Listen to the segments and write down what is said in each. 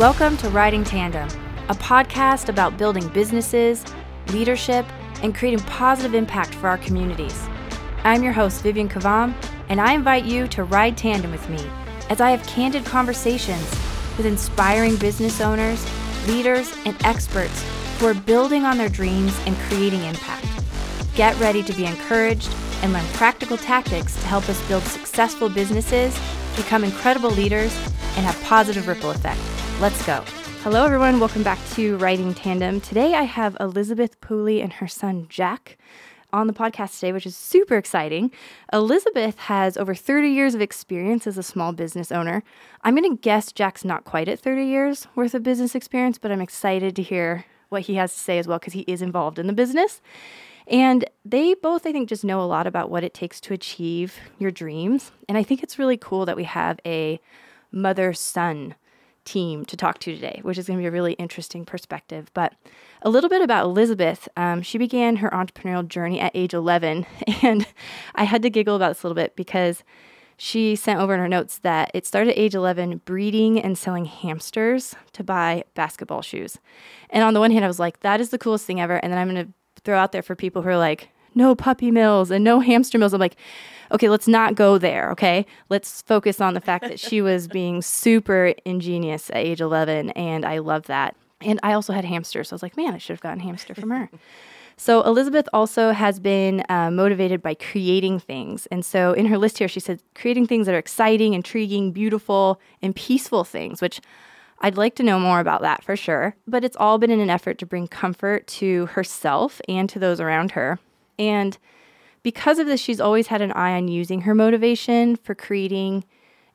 Welcome to Riding Tandem, a podcast about building businesses, leadership, and creating positive impact for our communities. I'm your host, Vivian Kavam, and I invite you to ride tandem with me as I have candid conversations with inspiring business owners, leaders, and experts who are building on their dreams and creating impact. Get ready to be encouraged and learn practical tactics to help us build successful businesses, become incredible leaders, and have positive ripple effect. Let's go. Hello, everyone. Welcome back to Riding Tandem. Today I have Elizabeth Pooley and her son Jack on the podcast today, which is super exciting. Elizabeth has over 30 years of experience as a small business owner. I'm going to guess Jack's not quite at 30 years worth of business experience, but I'm excited to hear what he has to say as well because he is involved in the business. And they both, I think, just know a lot about what it takes to achieve your dreams. And I think it's really cool that we have a mother son team to talk to today, which is going to be a really interesting perspective. But a little bit about Elizabeth. Um, she began her entrepreneurial journey at age 11. And I had to giggle about this a little bit because she sent over in her notes that it started at age 11 breeding and selling hamsters to buy basketball shoes. And on the one hand, I was like, that is the coolest thing ever. And then I'm going to throw out there for people who are like, no puppy mills and no hamster mills. I'm like, okay, let's not go there. Okay. Let's focus on the fact that she was being super ingenious at age 11. And I love that. And I also had hamsters. So I was like, man, I should have gotten hamster from her. So, Elizabeth also has been uh, motivated by creating things. And so, in her list here, she said creating things that are exciting, intriguing, beautiful, and peaceful things, which I'd like to know more about that for sure. But it's all been in an effort to bring comfort to herself and to those around her. And because of this, she's always had an eye on using her motivation for creating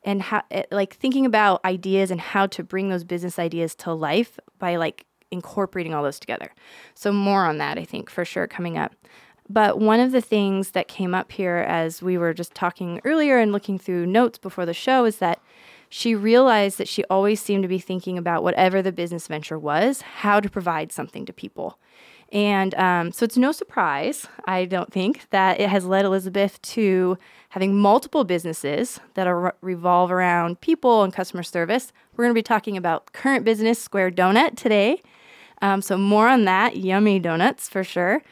and how, eh, like thinking about ideas and how to bring those business ideas to life by like incorporating all those together. So, more on that, I think, for sure, coming up. But one of the things that came up here as we were just talking earlier and looking through notes before the show is that she realized that she always seemed to be thinking about whatever the business venture was, how to provide something to people. And um, so it's no surprise, I don't think, that it has led Elizabeth to having multiple businesses that are, revolve around people and customer service. We're going to be talking about current business, Square Donut, today. Um, so more on that, yummy donuts for sure.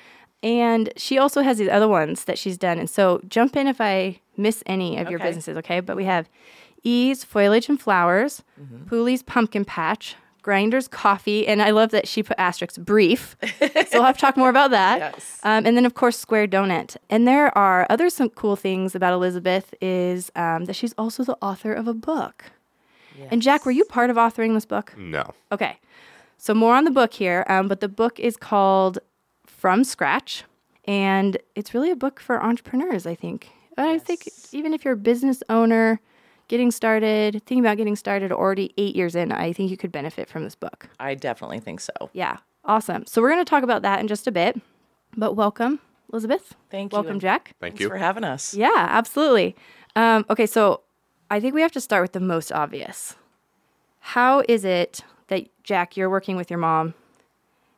And she also has these other ones that she's done. And so jump in if I miss any of okay. your businesses, okay? But we have Ease Foliage and Flowers, mm-hmm. Pooley's Pumpkin Patch, Grinders Coffee, and I love that she put asterisks brief. so we'll have to talk more about that. Yes. Um, and then of course Square Donut. And there are other some cool things about Elizabeth is um, that she's also the author of a book. Yes. And Jack, were you part of authoring this book? No. Okay. So more on the book here, um, but the book is called From Scratch, and it's really a book for entrepreneurs. I think. Yes. I think even if you're a business owner getting started, thinking about getting started already eight years in, I think you could benefit from this book. I definitely think so. Yeah. Awesome. So we're going to talk about that in just a bit. But welcome, Elizabeth. Thank you. Welcome, Jack. Thank Thanks you for having us. Yeah, absolutely. Um, okay, so I think we have to start with the most obvious. How is it that, Jack, you're working with your mom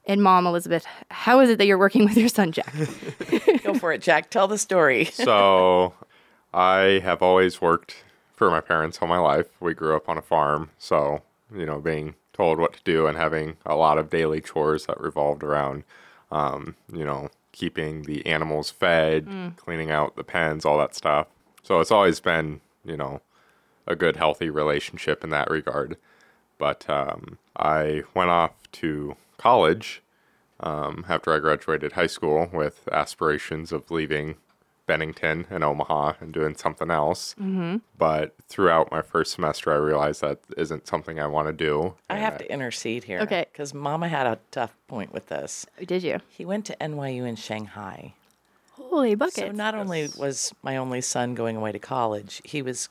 and mom, Elizabeth, how is it that you're working with your son, Jack? Go for it, Jack. Tell the story. so, I have always worked for my parents all my life. We grew up on a farm, so you know, being told what to do and having a lot of daily chores that revolved around, um, you know, keeping the animals fed, mm. cleaning out the pens, all that stuff. So it's always been, you know, a good, healthy relationship in that regard. But um, I went off to college um, after I graduated high school with aspirations of leaving Bennington and Omaha and doing something else. Mm-hmm. But throughout my first semester, I realized that isn't something I want to do. I have to intercede here. Okay. Because Mama had a tough point with this. Did you? He went to NYU in Shanghai. Holy buckets. So not only was my only son going away to college, he was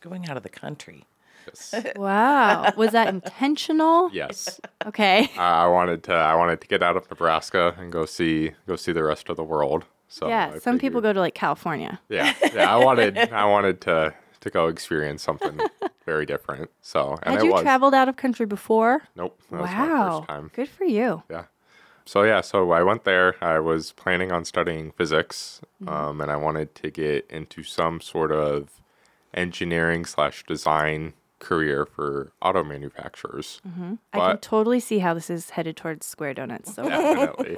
going out of the country. Yes. wow. Was that intentional? Yes. Okay. I wanted to I wanted to get out of Nebraska and go see go see the rest of the world. So yeah, some people go to like California. Yeah, yeah. I wanted I wanted to to go experience something very different. So and had you was. traveled out of country before? Nope. wow. Good for you. Yeah. So yeah, so I went there. I was planning on studying physics, mm-hmm. um, and I wanted to get into some sort of engineering slash design career for auto manufacturers. Mm-hmm. I can totally see how this is headed towards square donuts. So Definitely.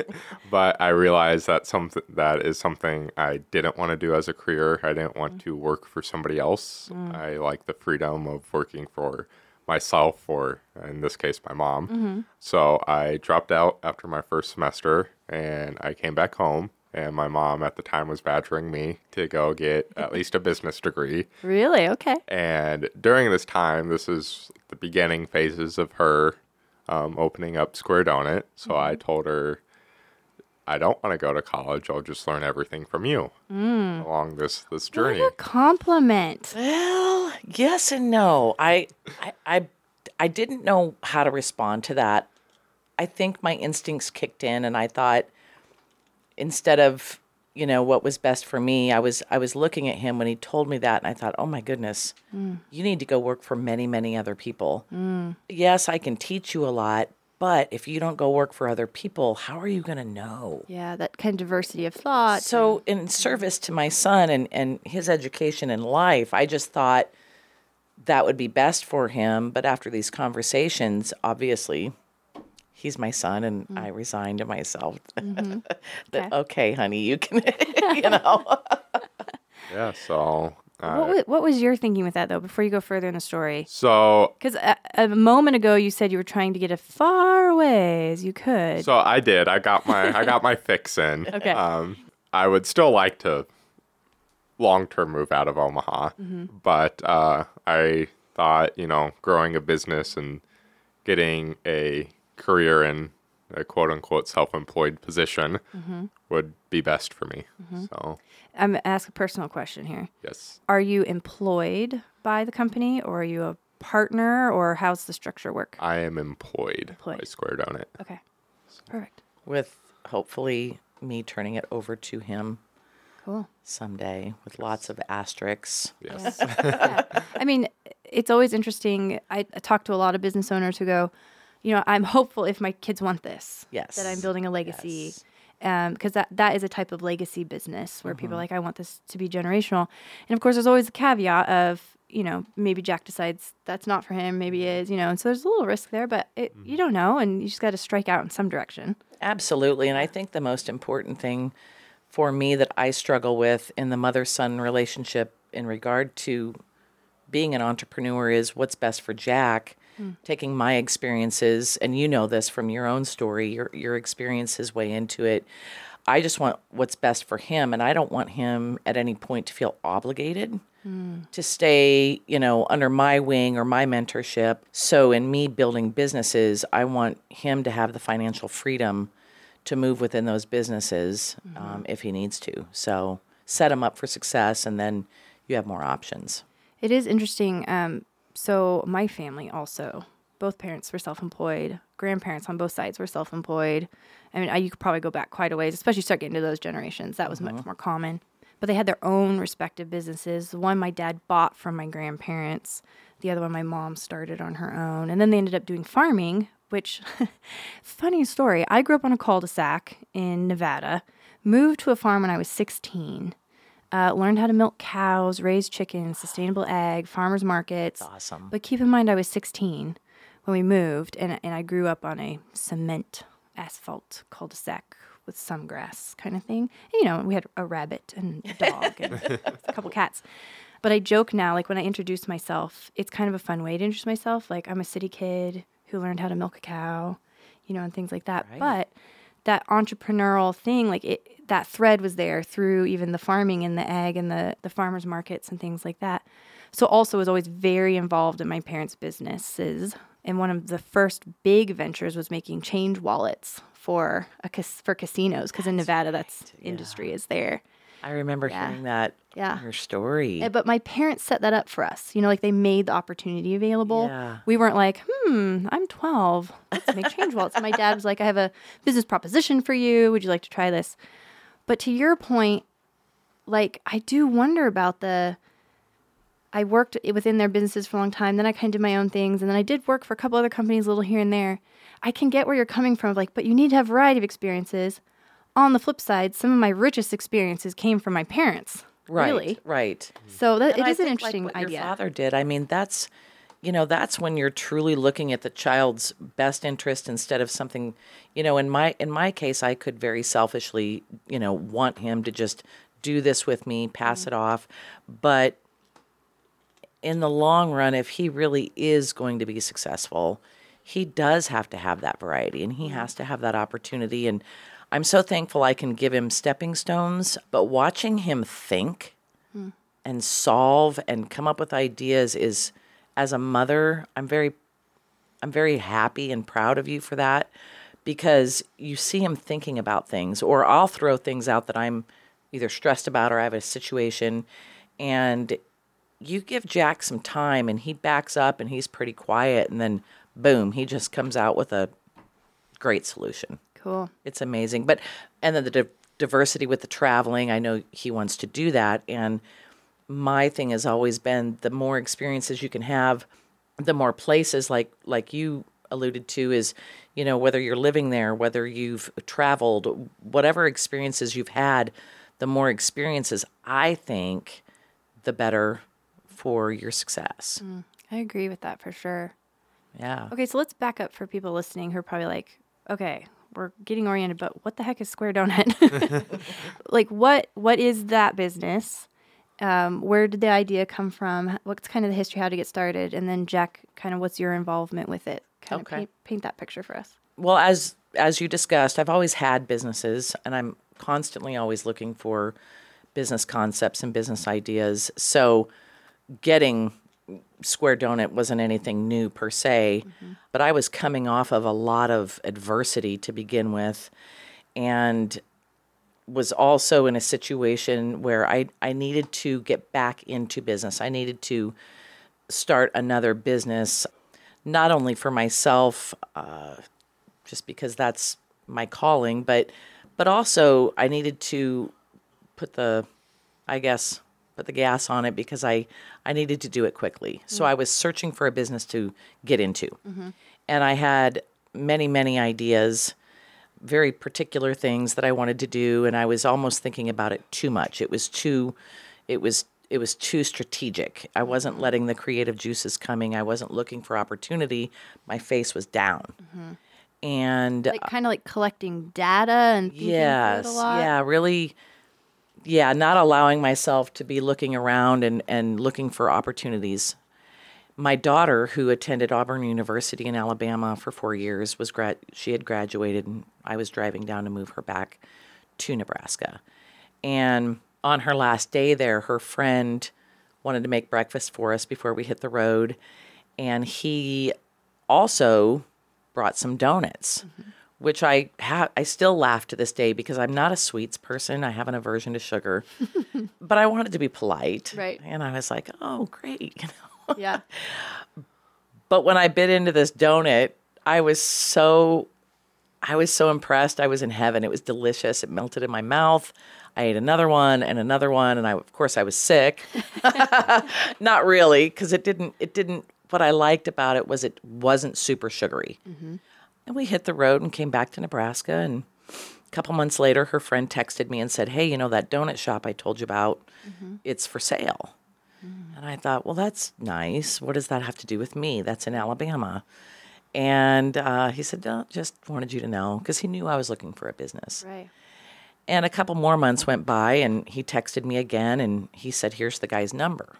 but I realized that something that is something I didn't want to do as a career. I didn't want mm. to work for somebody else. Mm. I like the freedom of working for myself or in this case my mom. Mm-hmm. So I dropped out after my first semester and I came back home and my mom at the time was badgering me to go get at least a business degree. really, okay. And during this time, this is the beginning phases of her um, opening up Square Donut. So I told her, I don't want to go to college. I'll just learn everything from you along this this journey. What a compliment. Well, yes and no. I, I, I, I didn't know how to respond to that. I think my instincts kicked in, and I thought, instead of you know what was best for me, I was I was looking at him when he told me that, and I thought, oh my goodness, mm. you need to go work for many many other people. Mm. Yes, I can teach you a lot, but if you don't go work for other people, how are you going to know? Yeah, that kind of diversity of thought. So, in mm. service to my son and, and his education in life, I just thought that would be best for him. But after these conversations, obviously, he's my son, and I resigned to myself. that, okay. honey, you can, you know. Yeah. So. Uh, what, wa- what was your thinking with that though? Before you go further in the story, so because a, a moment ago you said you were trying to get as far away as you could. so I did. I got my I got my fix in. Okay. Um, I would still like to long term move out of Omaha, but uh, I thought you know growing a business and getting a career in a quote unquote self employed position mm-hmm. would be best for me. Mm-hmm. So I'm gonna ask a personal question here. yes, Are you employed by the company, or are you a partner, or how's the structure work? I am employed, by Employed. Square Donut. Okay, perfect, With hopefully me turning it over to him cool. someday with lots of asterisks. Yes. I mean, it's always interesting. I, I talk to a lot of business owners who go, you know, I'm hopeful if my kids want this, Yes. that I'm building a legacy. Yes. Um, because that, that is a type of legacy business where people are mm-hmm. like, I want this to be generational. And of course, there's always a caveat of, you know, maybe Jack decides that's not for him, maybe it mm-hmm. is, you know, and so there's a little risk there, but it, mm-hmm. you don't know. And you just got to strike out in some direction. Absolutely. And I think the most important thing for me that I struggle with in the mother son relationship in regard to being an entrepreneur is what's best for Jack. Taking my experiences, and you know this from your own story, your your experiences way into it. I just want what's best for him, and I don't want him at any point to feel obligated to stay, you know, under my wing or my mentorship. So in me building businesses, I want him to have the financial freedom to move within those businesses um, if he needs to. So set him up for success, and then you have more options. It is interesting. Um, so my family also, both parents were self-employed. Grandparents on both sides were self-employed. I mean, I, you could probably go back quite a ways, especially start getting to those generations. That was much uh-huh. more common. But they had their own respective businesses. The one my dad bought from my grandparents. The other one my mom started on her own, and then they ended up doing farming. Which, funny story. I grew up on a cul-de-sac in Nevada. Moved to a farm when I was 16 uh, learned how to milk cows, raise chickens, sustainable egg, farmers markets. Awesome. But keep in mind, I was 16 when we moved, and, and I grew up on a cement asphalt cul-de-sac with some grass kind of thing. And, you know, we had a rabbit and a dog and a couple cats. But I joke now, like when I introduce myself, it's kind of a fun way to introduce myself. Like I'm a city kid who learned how to milk a cow, you know, and things like that. Right. But that entrepreneurial thing, like it, that thread was there through even the farming and the egg and the, the farmers markets and things like that. So also was always very involved in my parents' businesses. And one of the first big ventures was making change wallets for a for casinos because in Nevada that's industry is there. I remember Yeah. hearing that Yeah. your story. Uh, But my parents set that up for us. You know, like they made the opportunity available. Yeah. We weren't like, hmm, I'm 12. Let's make change wallets. My dad was like, I have a business proposition for you. Would you like to try this? But to your point, like I do wonder about the. I worked within their businesses for a long time. Then I kind of did my own things, and then I did work for a couple other companies, a little here and there. I can get where you're coming from, like, but you need to have a variety of experiences. On the flip side, some of my richest experiences came from my parents. Right. really. Right. So that it I is an interesting like what idea. Your father did. I mean, that's you know, that's when you're truly looking at the child's best interest instead of something, you know, in my in my case I could very selfishly, you know, want him to just do this with me, pass mm-hmm. it off, but in the long run if he really is going to be successful, he does have to have that variety and he mm-hmm. has to have that opportunity and I'm so thankful I can give him stepping stones, but watching him think and solve and come up with ideas is as a mother i'm very i'm very happy and proud of you for that because you see him thinking about things or i'll throw things out that i'm either stressed about or i have a situation and you give jack some time and he backs up and he's pretty quiet and then boom he just comes out with a great solution cool. it's amazing. But and then the di- diversity with the traveling, I know he wants to do that. And my thing has always been the more experiences you can have, the more places like like you alluded to is, you know, whether you're living there, whether you've traveled, whatever experiences you've had, the more experiences I think, the better for your success. Mm, I agree with that for sure. Yeah. Okay, so let's back up for people listening who are probably like, okay, we're getting oriented, but what the heck is Square Donut? like, what what is that business? Um, where did the idea come from? What's kind of the history, how to get started, and then Jack, kind of what's your involvement with it? Kind Okay. of paint, paint that picture for us. well as as you discussed i've always had businesses and i'm constantly always looking for business concepts and business ideas so getting square donut wasn't anything new per se but i was coming off of a lot of adversity to begin with and was also in a situation where I, I needed to get back into business. I needed to start another business, not only for myself, uh, just because that's my calling, but but also I needed to put the, I guess, put the gas on it because I I needed to do it quickly. So mm. I was searching for a business to get into, mm-hmm. and I had many many ideas very particular things that I wanted to do, and I was almost thinking about it too much. It was too, it was it was too strategic. I wasn't mm-hmm. letting the creative juices coming. I wasn't looking for opportunity. My face was down, mm-hmm. and Like, uh, kind of like collecting data and thinking yes, a lot. yeah, really, yeah, not allowing myself to be looking around and and looking for opportunities. My daughter, who attended Auburn University in Alabama for four years, was grad. She had graduated, and I was driving down to move her back to Nebraska. And on her last day there, her friend wanted to make breakfast for us before we hit the road, and he also brought some donuts, mm-hmm. Which I ha- I still laugh to this day because I'm not a sweets person. I have an aversion to sugar, but I wanted to be polite, Right. And I was like, "Oh, great!" You know? Yeah. But when I bit into this donut, I was so I was so impressed. I was in heaven. It was delicious. It melted in my mouth. I ate another one and another one and I of course I was sick. Not really cuz it didn't it didn't what I liked about it was it wasn't super sugary. Mm-hmm. And we hit the road and came back to Nebraska and a couple months later her friend texted me and said, "Hey, you know that donut shop I told you about? It's for sale." And I thought, well, that's nice. What does that have to do with me? That's in Alabama. And uh, he said, no, just wanted you to know because he knew I was looking for a business. Right. And a couple more months went by and he texted me again and he said, here's the guy's number.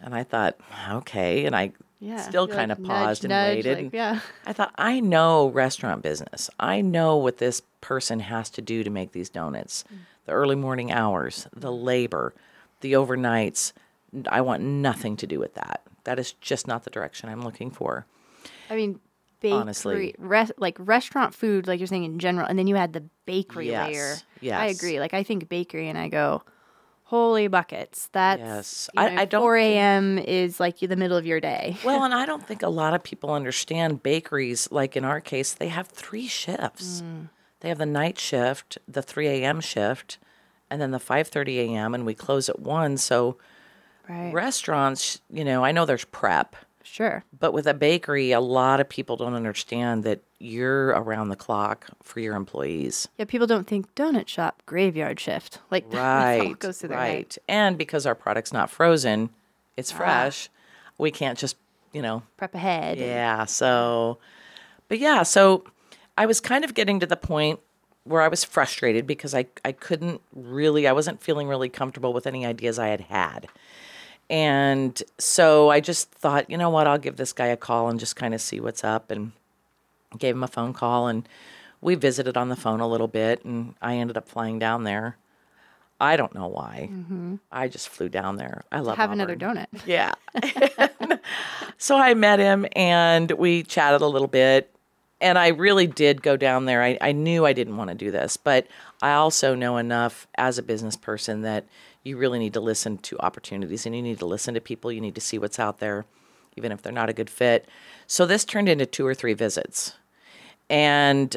And I thought, okay. And I Yeah. still kind like, of nudge, paused and nudge, waited. like, yeah. I thought, I know restaurant business. I know what this person has to do to make these donuts. Mm. The early morning hours, the labor, the overnights. I want nothing to do with that. That is just not the direction I'm looking for. I mean, bakery, Honestly. res- like restaurant food, like you're saying in general, and then you had the bakery Yes, layer. I agree. Like I think bakery, and I go, holy buckets. That's Yes. you I- know, I don't 4 a.m. is like the middle of your day. Well, and I don't think a lot of people understand bakeries. Like in our case, they have three shifts. Mm. They have the night shift, the 3 a.m. shift, and then the 5:30 a.m. and we close at one. So Right. restaurants, you know, I know there's prep, Sure. But with a bakery, a lot of people don't understand that you're around the clock for your employees. Yeah, people don't think donut shop graveyard shift. Like Right. it goes through their right. head. And because our product's not frozen, it's Ah. fresh. We can't just, you know, Prep ahead. Yeah. So, but yeah, so I was kind of getting to the point where I was frustrated because I, I couldn't really, I wasn't feeling really comfortable with any ideas I had had. And so I just thought, you know what, I'll give this guy a call and just kind of see what's up. And gave him a phone call and we visited on the phone a little bit. And I ended up flying down there. I don't know why. Mm-hmm. I just flew down there. I love Have another donut. Yeah. so I met him and we chatted a little bit. And I really did go down there. I, I knew I didn't want to do this, but I also know enough as a business person that you really need to listen to opportunities and you need to listen to people. You need to see what's out there, even if they're not a good fit. So this turned into two or three visits. And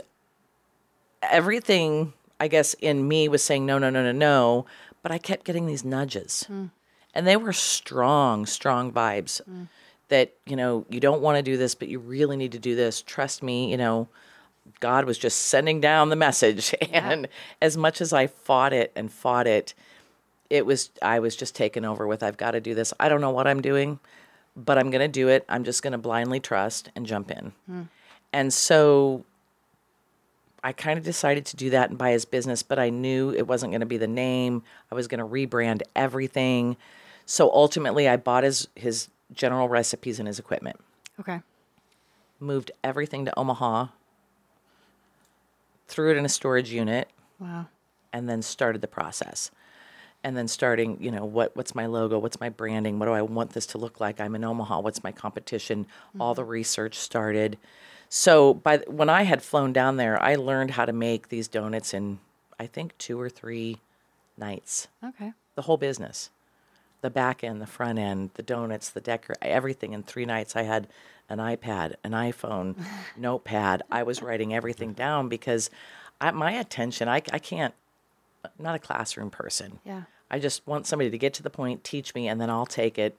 everything, I guess, in me was saying no, no, no, no, no. But I kept getting these nudges. Hmm. And they were strong, strong vibes hmm. That, you know, you don't want to do this, but you really need to do this. Trust me, you know, God was just sending down the message. And as much as I fought it and fought it, it was, I was just taken over with, I've got to do this. I don't know what I'm doing, but I'm going to do it. I'm just going to blindly trust and jump in. Hmm. And so I kind of decided to do that and buy his business, but I knew it wasn't going to be the name. I was going to rebrand everything. So ultimately, I bought his his general recipes and his equipment, Okay. moved everything to Omaha, threw it in a storage unit, Wow. and then started the process. And then starting, you know, what what's my logo? What's my branding? What do I want this to look like? I'm in Omaha. What's my competition? All the mm-hmm. research started. So by when I had flown down there, I learned how to make these donuts in I think two or three nights. Okay. The whole business, the back end, the front end, the donuts, the decor, everything in three nights. I had an iPad, an iPhone, notepad. I was writing everything down because I, my attention, I, I can't. I'm not a classroom person. Yeah. I just want somebody to get to the point, teach me, and then I'll take it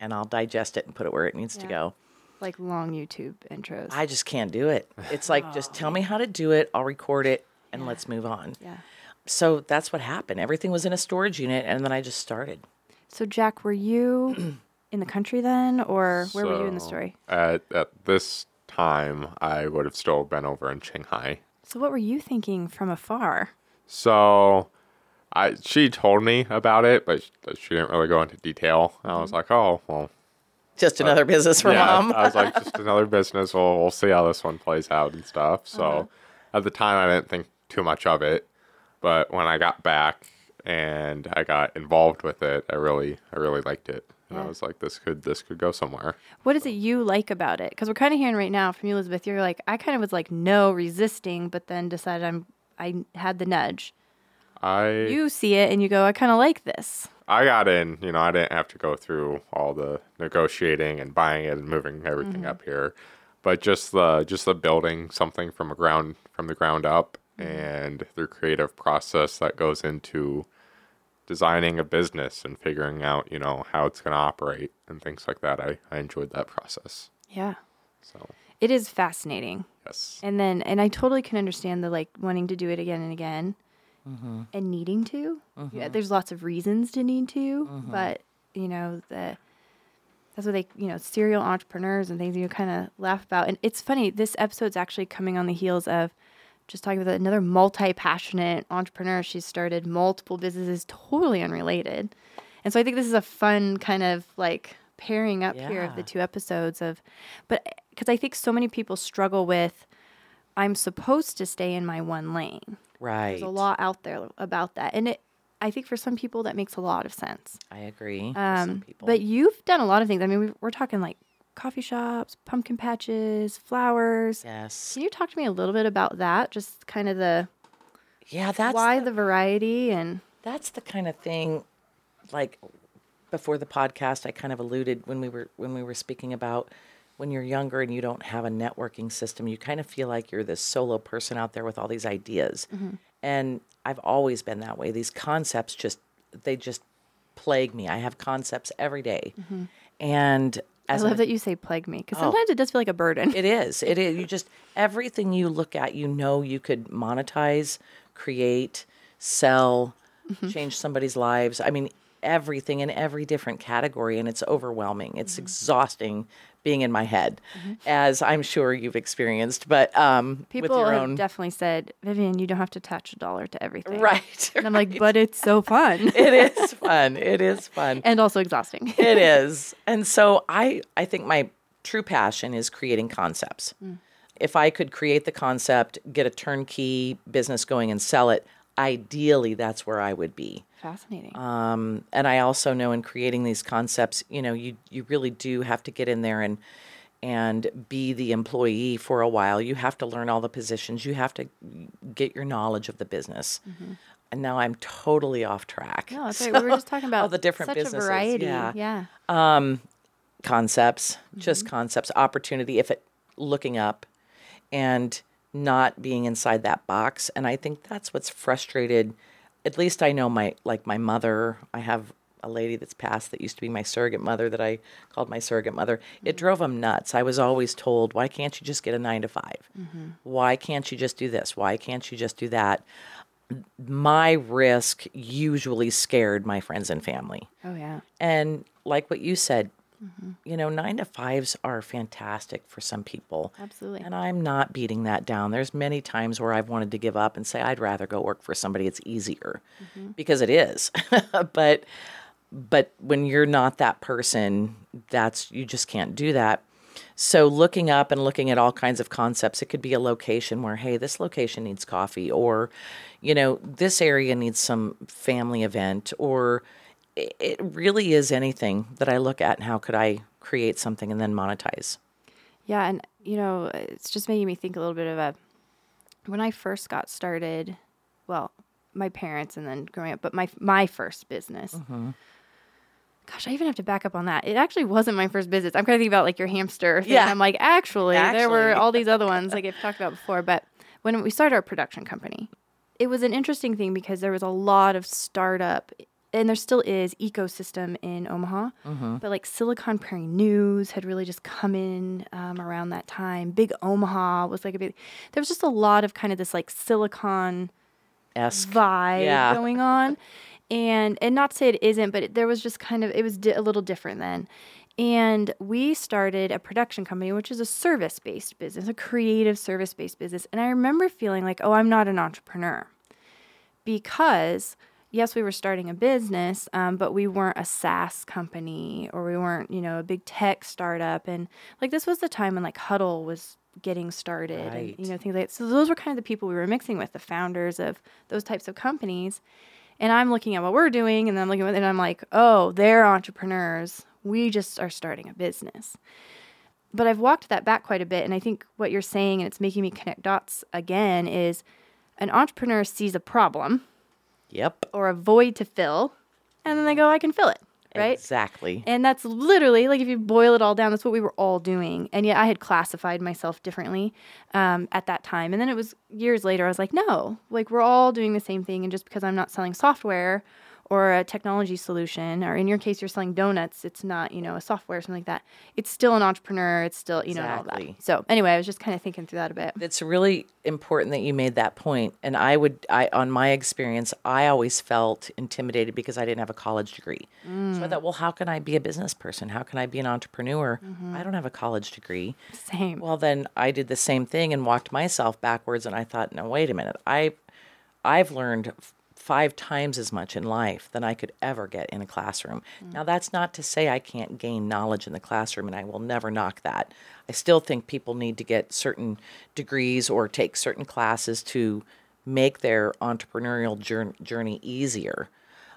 and I'll digest it and put it where it needs to go. Like long YouTube intros. I just can't do it. It's like just oh, tell me how to do it, I'll record it, and let's move on. yeah. So that's what happened. Everything was in a storage unit, and then I just started. So Jack, were you in the country then, or where were you in the story? At, at this time, I would have still been over in Shanghai. So what were you thinking from afar? So I she told me about it, but sh- she didn't really go into detail. I was mm-hmm. like, oh, well, Just uh, another business for yeah. mom. I was like, just another business. We'll, we'll see how this one plays out and stuff. So uh-huh. at the time, I didn't think too much of it. But when I got back and I got involved with it, I really, I really liked it. And I was like, this could, this could go somewhere. What is it you like about it? Because we're kind of hearing right now from you, Elizabeth. You're like, I kind of was like, no, resisting, but then decided I'm. I had the nudge. I, You see it and you go, I kind of like this. I got in, you know, I didn't have to go through all the negotiating and buying it and moving everything mm-hmm. up here, but just the just the building something from a ground from the ground up Mm-hmm. and the creative process that goes into designing a business and figuring out, you know, how it's going to operate and things like that. I I enjoyed that process. Yeah. So, It is fascinating. yes. And then, and I totally can understand the like wanting to do it again and again mm-hmm. and needing to. Mm-hmm. Yeah, there's lots of reasons to need to, but you know, the that's what they, you know, serial entrepreneurs and things you kind of laugh about. And it's funny, this episode's actually coming on the heels of just talking with another multi passionate entrepreneur. She's started multiple businesses totally unrelated. And so I think this is a fun kind of like pairing up here of the two episodes of, but because I think so many people struggle with, I'm supposed to stay in my one lane. right. There's a lot out there about that. And it, I think for some people that makes a lot of sense. I agree. for some Um, but you've done a lot of things. I mean, we we're talking like coffee shops, pumpkin patches, flowers. yes. Can you talk to me a little bit about that? Just kind of the Yeah, that's why the- the variety and that's the kind of thing like before the podcast i kind of alluded when we were when we were speaking about when you're younger and you don't have a networking system you kind of feel like you're this solo person out there with all these ideas mm-hmm. and i've always been that way these concepts just they just plague me i have concepts every day. Mm-hmm. and I love an- that you say plague me because oh. sometimes it does feel like a burden. It is. It is. You just everything you look at, you know, you could monetize, create, sell, mm-hmm. change somebody's lives. I mean, everything in every different category, and it's overwhelming. It's mm-hmm. exhausting being in my head, as I'm sure you've experienced. But um, with People have own definitely said, Vivian, you don't have to attach a dollar to everything. right, And I'm like, but it's so fun it is fun. It is fun. and also exhausting. it is. And so I I think my true passion is creating concepts. If I could create the concept, get a turnkey business going and sell it, ideally that's where I would be. Fascinating. Um, and I also know in creating these concepts, you know, you you really do have to get in there and and be the employee for a while. You have to learn all the positions. You have to get your knowledge of the business. And now I'm totally off track. no, that's right. We were just talking about all the different such businesses. a variety. Yeah yeah. concepts, Mm-hmm. just concepts, opportunity, if it looking up and not being inside that box. And I think that's what's frustrated. At least I know my like my mother. I have a lady that's passed that used to be my surrogate mother that I called my surrogate mother. Mm-hmm. It drove them nuts. I was always told, "Why can't you just get a nine to 5 Mm-hmm. Why can't you just do this? Why can't you just do that?" My risk usually scared my friends and family. Oh, yeah. And like what you said, Mm-hmm. you know, nine to fives are fantastic for some people. Absolutely. And I'm not beating that down. There's many times where I've wanted to give up and say I'd rather go work for somebody it's easier Mm-hmm. because it is. but but when you're not that person, that's you just can't do that. So looking up and looking at all kinds of concepts, it could be a location where, hey, this location needs coffee, or, you know, this area needs some family event, or it, really is anything that I look at and how could I create something and then monetize. Yeah, and you know, it's just making me think a little bit of a when I first got started, well, my parents and then growing up, but my my first business. Mm-hmm. Gosh, I even have to back up on that. It actually wasn't my first business. I'm kind of thinking about like your hamster. Thing. Yeah. I'm like, actually, there were all these other ones like I've talked about before. But when we started our production company, it was an interesting thing because there was a lot of startup and there still is ecosystem in Omaha, but like Silicon Prairie News had really just come in um, around that time. Big Omaha was like a big. There was just a lot of kind of this like Silicon Esque. vibe Yeah. going on, and and not to say it isn't, but it, there was just kind of it was di- a little different then. And we started a production company, which is a service based business, a creative service based business. And I remember feeling like, oh, I'm not an entrepreneur because yes, we were starting a business, um, but we weren't a SaaS company or we weren't, you know, a big tech startup. And like this was the time when like Hudl was getting started and you know things like that. So those were kind of the people we were mixing with, the founders of those types of companies. And I'm looking at what we're doing, and then I'm looking at and I'm like, oh, they're entrepreneurs. We just are starting a business but I've walked that back quite a bit. And I think what you're saying, and it's making me connect dots again, is an entrepreneur sees a problem Yep. or a void to fill, and then they go, I can fill it. Right. Exactly. And that's literally like if you boil it all down, that's what we were all doing. And yet I had classified myself differently um, at that time. And then it was years later, I was like, no, like we're all doing the same thing. And just because I'm not selling software or a technology solution, or in your case, you're selling donuts, it's not, you know, a software or something like that. It's still an entrepreneur. It's still, you know, all that. So anyway, I was just kind of thinking through that a bit. It's really important that you made that point. And I would, I on my experience, I always felt intimidated because I didn't have a college degree. So I mm. thought, well, how can I be a business person? How can I be an entrepreneur? Mm-hmm. I don't have a college degree. Same. Well, then I did the same thing and walked myself backwards. And I thought, no, wait a minute. I, I've learned five times as much in life than I could ever get in a classroom. Mm. Now, that's not to say I can't gain knowledge in the classroom, and I will never knock that. I still think people need to get certain degrees or take certain classes to make their entrepreneurial jour- journey easier.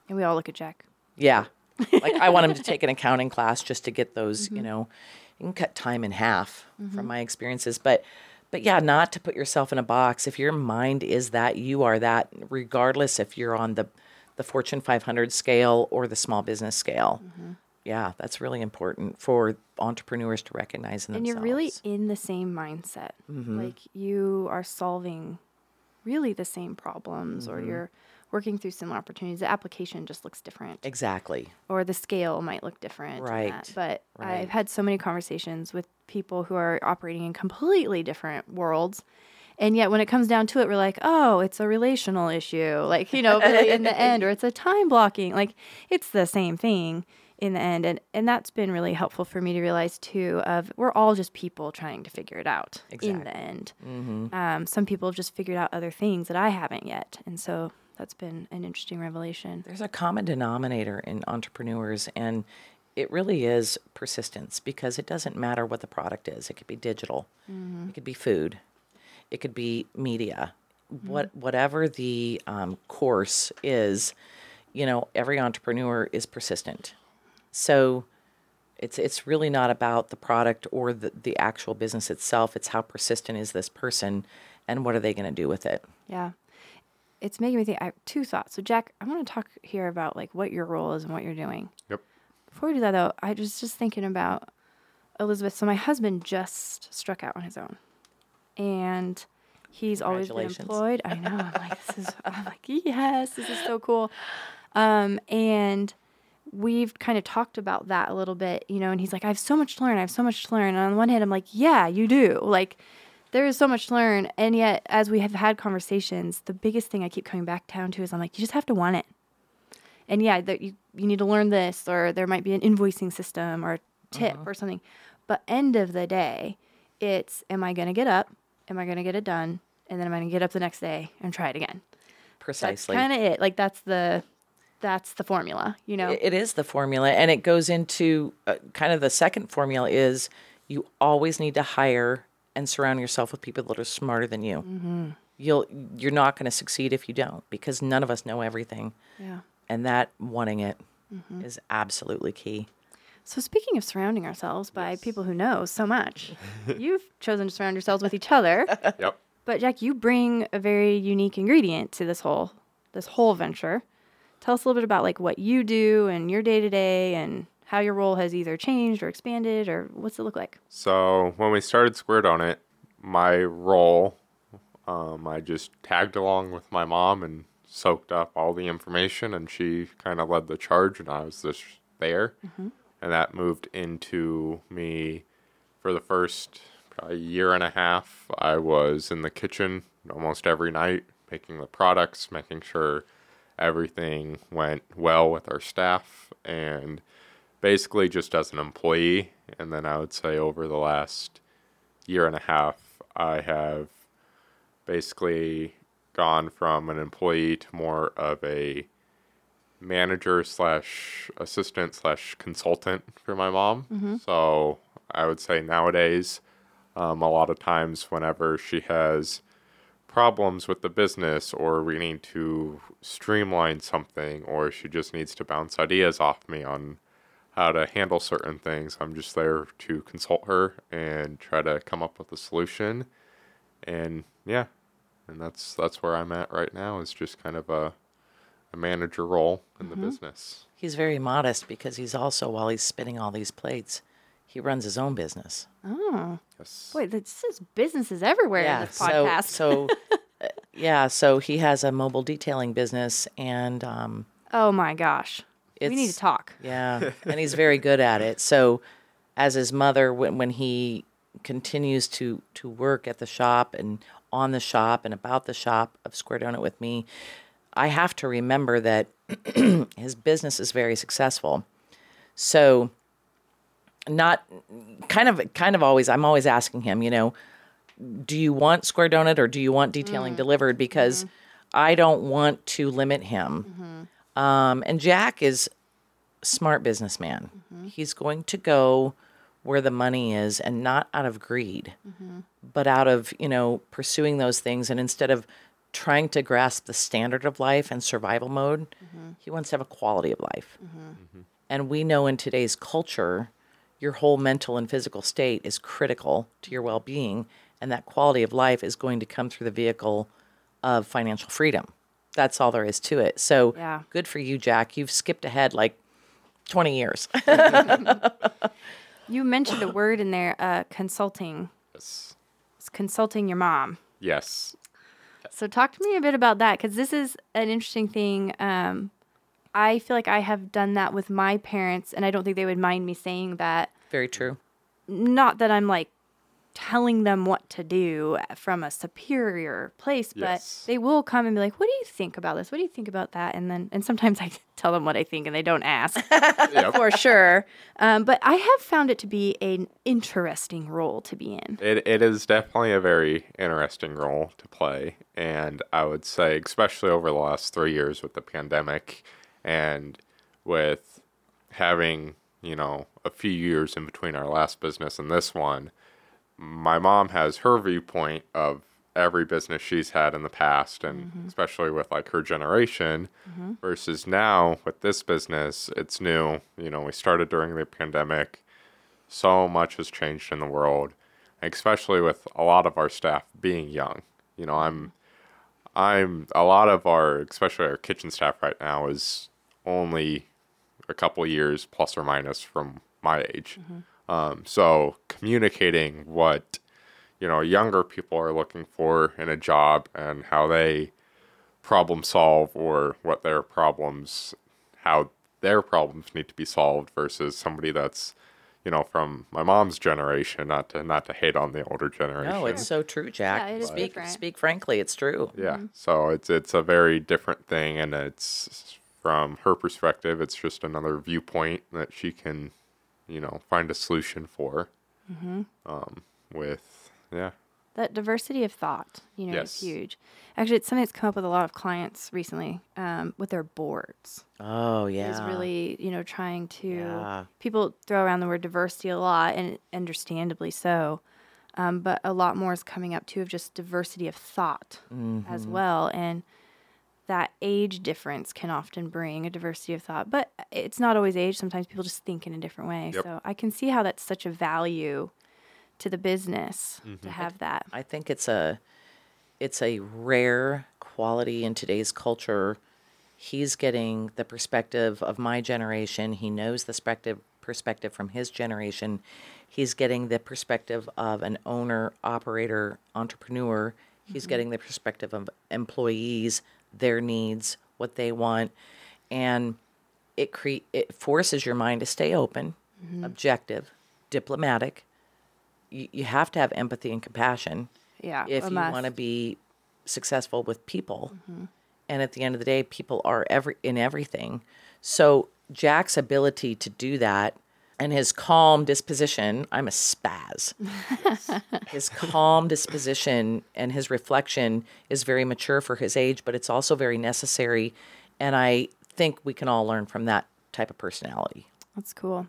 and we all look at Jack. Yeah. Like I want him to take an accounting class just to get those, you mm-hmm. know, you can cut time in half from mm-hmm. my experiences. But but yeah, not to put yourself in a box. If your mind is that, you are that, regardless if you're on the the Fortune 500 scale or the small business scale. Mm-hmm. Yeah, that's really important for entrepreneurs to recognize in and themselves. And you're really in the same mindset mm-hmm. like you are solving really the same problems or mm-hmm. you're working through similar opportunities. The application just looks different, Exactly. or the scale might look different. Right. But right. I've had so many conversations with people who are operating in completely different worlds. And yet, when it comes down to it, we're like, oh, it's a relational issue. Like, you know, really in the end, or it's a time blocking. Like, it's the same thing in the end. And, and that's been really helpful for me to realize, too, of we're all just people trying to figure it out in the end. Um, some people have just figured out other things that I haven't yet. And so that's been an interesting revelation. There's a common denominator in entrepreneurs, and it really is persistence because it doesn't matter what the product is. It could be digital, it could be food, it could be media, what whatever the um, course is. You know, every entrepreneur is persistent, so it's it's really not about the product or the the actual business itself. It's how persistent is this person, and what are they going to do with it. Yeah. It's making me think. I have two thoughts. So, Jack, I want to talk here about like what your role is and what you're doing. Yep. Before we do that, though, I was just thinking about Elizabeth. So, my husband just struck out on his own, and he's always been employed. I know. I'm like, this is. I'm like, yes, this is so cool. Um, and we've kind of talked about that a little bit, you know. And he's like, I have so much to learn. I have so much to learn. And on the one hand, I'm like, yeah, you do. Like, there is so much to learn. And yet, as we have had conversations, the biggest thing I keep coming back down to is I'm like, you just have to want it. And yeah, that you, you need to learn this, or there might be an invoicing system or a tip uh-huh. or something. But end of the day, it's am I going to get up? Am I going to get it done? And then am I going to get up the next day and try it again? That's Precisely. kind of it. Like that's the that's the formula, you know. It- it is the formula, and it goes into uh, kind of the second formula is you always need to hire and surround yourself with people that are smarter than you. Mm-hmm. You'll you're not going to succeed if you don't because none of us know everything, yeah. and that wanting it is Mm-hmm. absolutely key. So speaking of surrounding ourselves by people who know so much, you've chosen to surround yourselves with each other. Yep. But Jack, you bring a very unique ingredient to this whole this whole venture. Tell us a little bit about like what you do and your day to day and how your role has either changed or expanded or what's it look like? So when we started Square Donut, my role, um, I just tagged along with my mom and soaked up all the information, and she kind of led the charge, and I was just there. And that moved into me for the first probably year and a half. I was in the kitchen almost every night, making the products, making sure everything went well with our staff, and basically just as an employee. And then I would say over the last year and a half, I have basically gone from an employee to more of a manager slash assistant slash consultant for my mom. So I would say nowadays, um, a lot of times whenever she has problems with the business or we need to streamline something or she just needs to bounce ideas off me on how to handle certain things, I'm just there to consult her and try to come up with a solution. And yeah, and that's that's where I'm at right now is just kind of a a manager role in the mm-hmm. business. He's very modest because he's also while he's spinning all these plates, he runs his own business. Oh, Yes. boy, this is businesses everywhere in this podcast. So, so uh, yeah, so he has a mobile detailing business, and um, oh my gosh, we need to talk. yeah, and he's very good at it. So, as his mother, when when he continues to to work at the shop and on the shop and about the shop of Square Donut with me, I have to remember that his business is very successful. So, not kind of kind of always I'm always asking him, you know, do you want Square Donut or do you want detailing mm. delivered? Because mm-hmm. I don't want to limit him. Mm-hmm. Um, and Jack is smart businessman. Mm-hmm. He's going to go where the money is and not out of greed, but out of, you know, pursuing those things. And instead of trying to grasp the standard of life and survival mode, he wants to have a quality of life. And we know in today's culture, your whole mental and physical state is critical to your well being. And that quality of life is going to come through the vehicle of financial freedom. That's all there is to it. So Yeah. good for you, Jack. You've skipped ahead like 20 years. You mentioned a word in there, uh, consulting. Yes. It's consulting your mom. Yes. So talk to me a bit about that because this is an interesting thing. Um, I feel like I have done that with my parents, and I don't think they would mind me saying that. Very true. Not that I'm like telling them what to do from a superior place, but Yes. they will come and be like, "What do you think about this? What do you think about that?" And then, and sometimes I tell them what I think, and they don't ask Yep. for sure. Um, but I have found it to be an interesting role to be in. It, it is definitely a very interesting role to play. And I would say, especially over the last three years with the pandemic and with having, you know, a few years in between our last business and this one, my mom has her viewpoint of every business she's had in the past and mm-hmm. especially with like her generation mm-hmm. versus now with this business it's new. You know we started during the pandemic. So much has changed in the world, especially with a lot of our staff being young. You know, I'm, I'm a lot of our, especially our kitchen staff right now is only a couple years plus or minus from my age. Um, so communicating what, you know, younger people are looking for in a job and how they problem solve or what their problems, how their problems need to be solved versus somebody that's you know, from my mom's generation, not to not to hate on the older generation. No, it's so true, Jack. Yeah, it is speak speak frankly, it's true. yeah. So it's it's a very different thing, and it's from her perspective, it's just another viewpoint that she can, you know, find a solution for. Um, with yeah, That diversity of thought, you know, Yes. is huge. Actually, it's something that's come up with a lot of clients recently um, with their boards. Oh yeah. Is really, you know, trying to. Yeah. People throw around the word diversity a lot, and understandably so. Um, but a lot more is coming up too of just diversity of thought as well, and that age difference can often bring a diversity of thought. But it's not always age. Sometimes people just think in a different way. Yep. So I can see how that's such a value to the business to mm-hmm. have that. I think it's a it's a rare quality in today's culture. He's getting the perspective of my generation. He knows the perspective perspective from his generation. He's getting the perspective of an owner, operator, entrepreneur. He's mm-hmm. getting the perspective of employees, their needs, what they want, and it cre- it forces your mind to stay open, mm-hmm. objective, diplomatic. You, you have to have empathy and compassion Yeah, if you want to be successful with people. Mm-hmm. And at the end of the day, people are every in everything. So Jack's ability to do that and his calm disposition, I'm a spaz. his calm disposition and his reflection is very mature for his age, but it's also very necessary. And I think we can all learn from that type of personality. That's cool.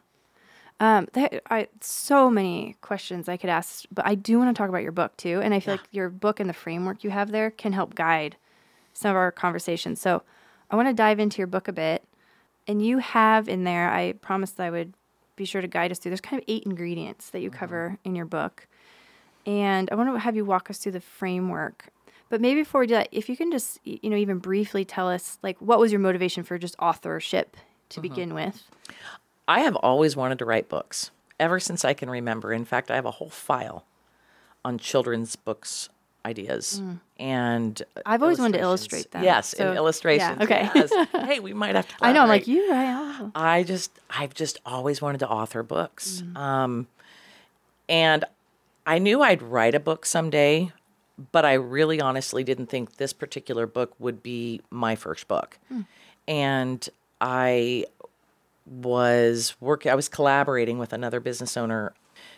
Um, there are so many questions I could ask, but I do want to talk about your book too. And I feel like your book and the framework you have there can help guide some of our conversations. So I want to dive into your book a bit. And you have in there, I promised I would be sure to guide us through. There's kind of eight ingredients that you mm-hmm. cover in your book. And I want to have you walk us through the framework. But maybe before we do that, if you can just, you know, even briefly tell us, like, what was your motivation for just authorship to mm-hmm. begin with? I have always wanted to write books ever since I can remember. In fact, I have a whole file on children's books ideas and uh, Mm. I've always wanted to illustrate them, Yes, so- and illustrations. yeah, okay. yes. hey, we might have to. I know. I'm like collaborate. you. Oh. I just, I've just always wanted to author books. Mm-hmm. Um, and I knew I'd write a book someday, but I really honestly didn't think this particular book would be my first book. Hmm. And I was working, I was collaborating with another business owner,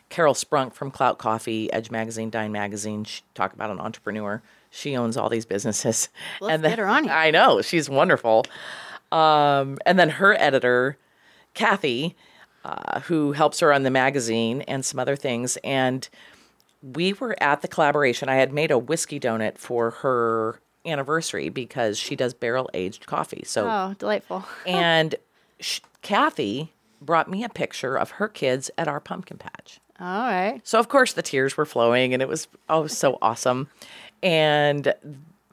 Carol Sprunk from Clout Coffee, Edge Magazine, Dine Magazine. She talk about an entrepreneur. She owns all these businesses. Let's then- get her on here. I know she's wonderful. Um, and then her editor, Kathy, uh, who helps her on the magazine and some other things. And we were at the collaboration. I had made a whiskey donut for her anniversary because she does barrel aged coffee. So Oh, delightful. and sh- Kathy brought me a picture of her kids at our pumpkin patch. All right. So of course the tears were flowing, and it was oh so awesome. And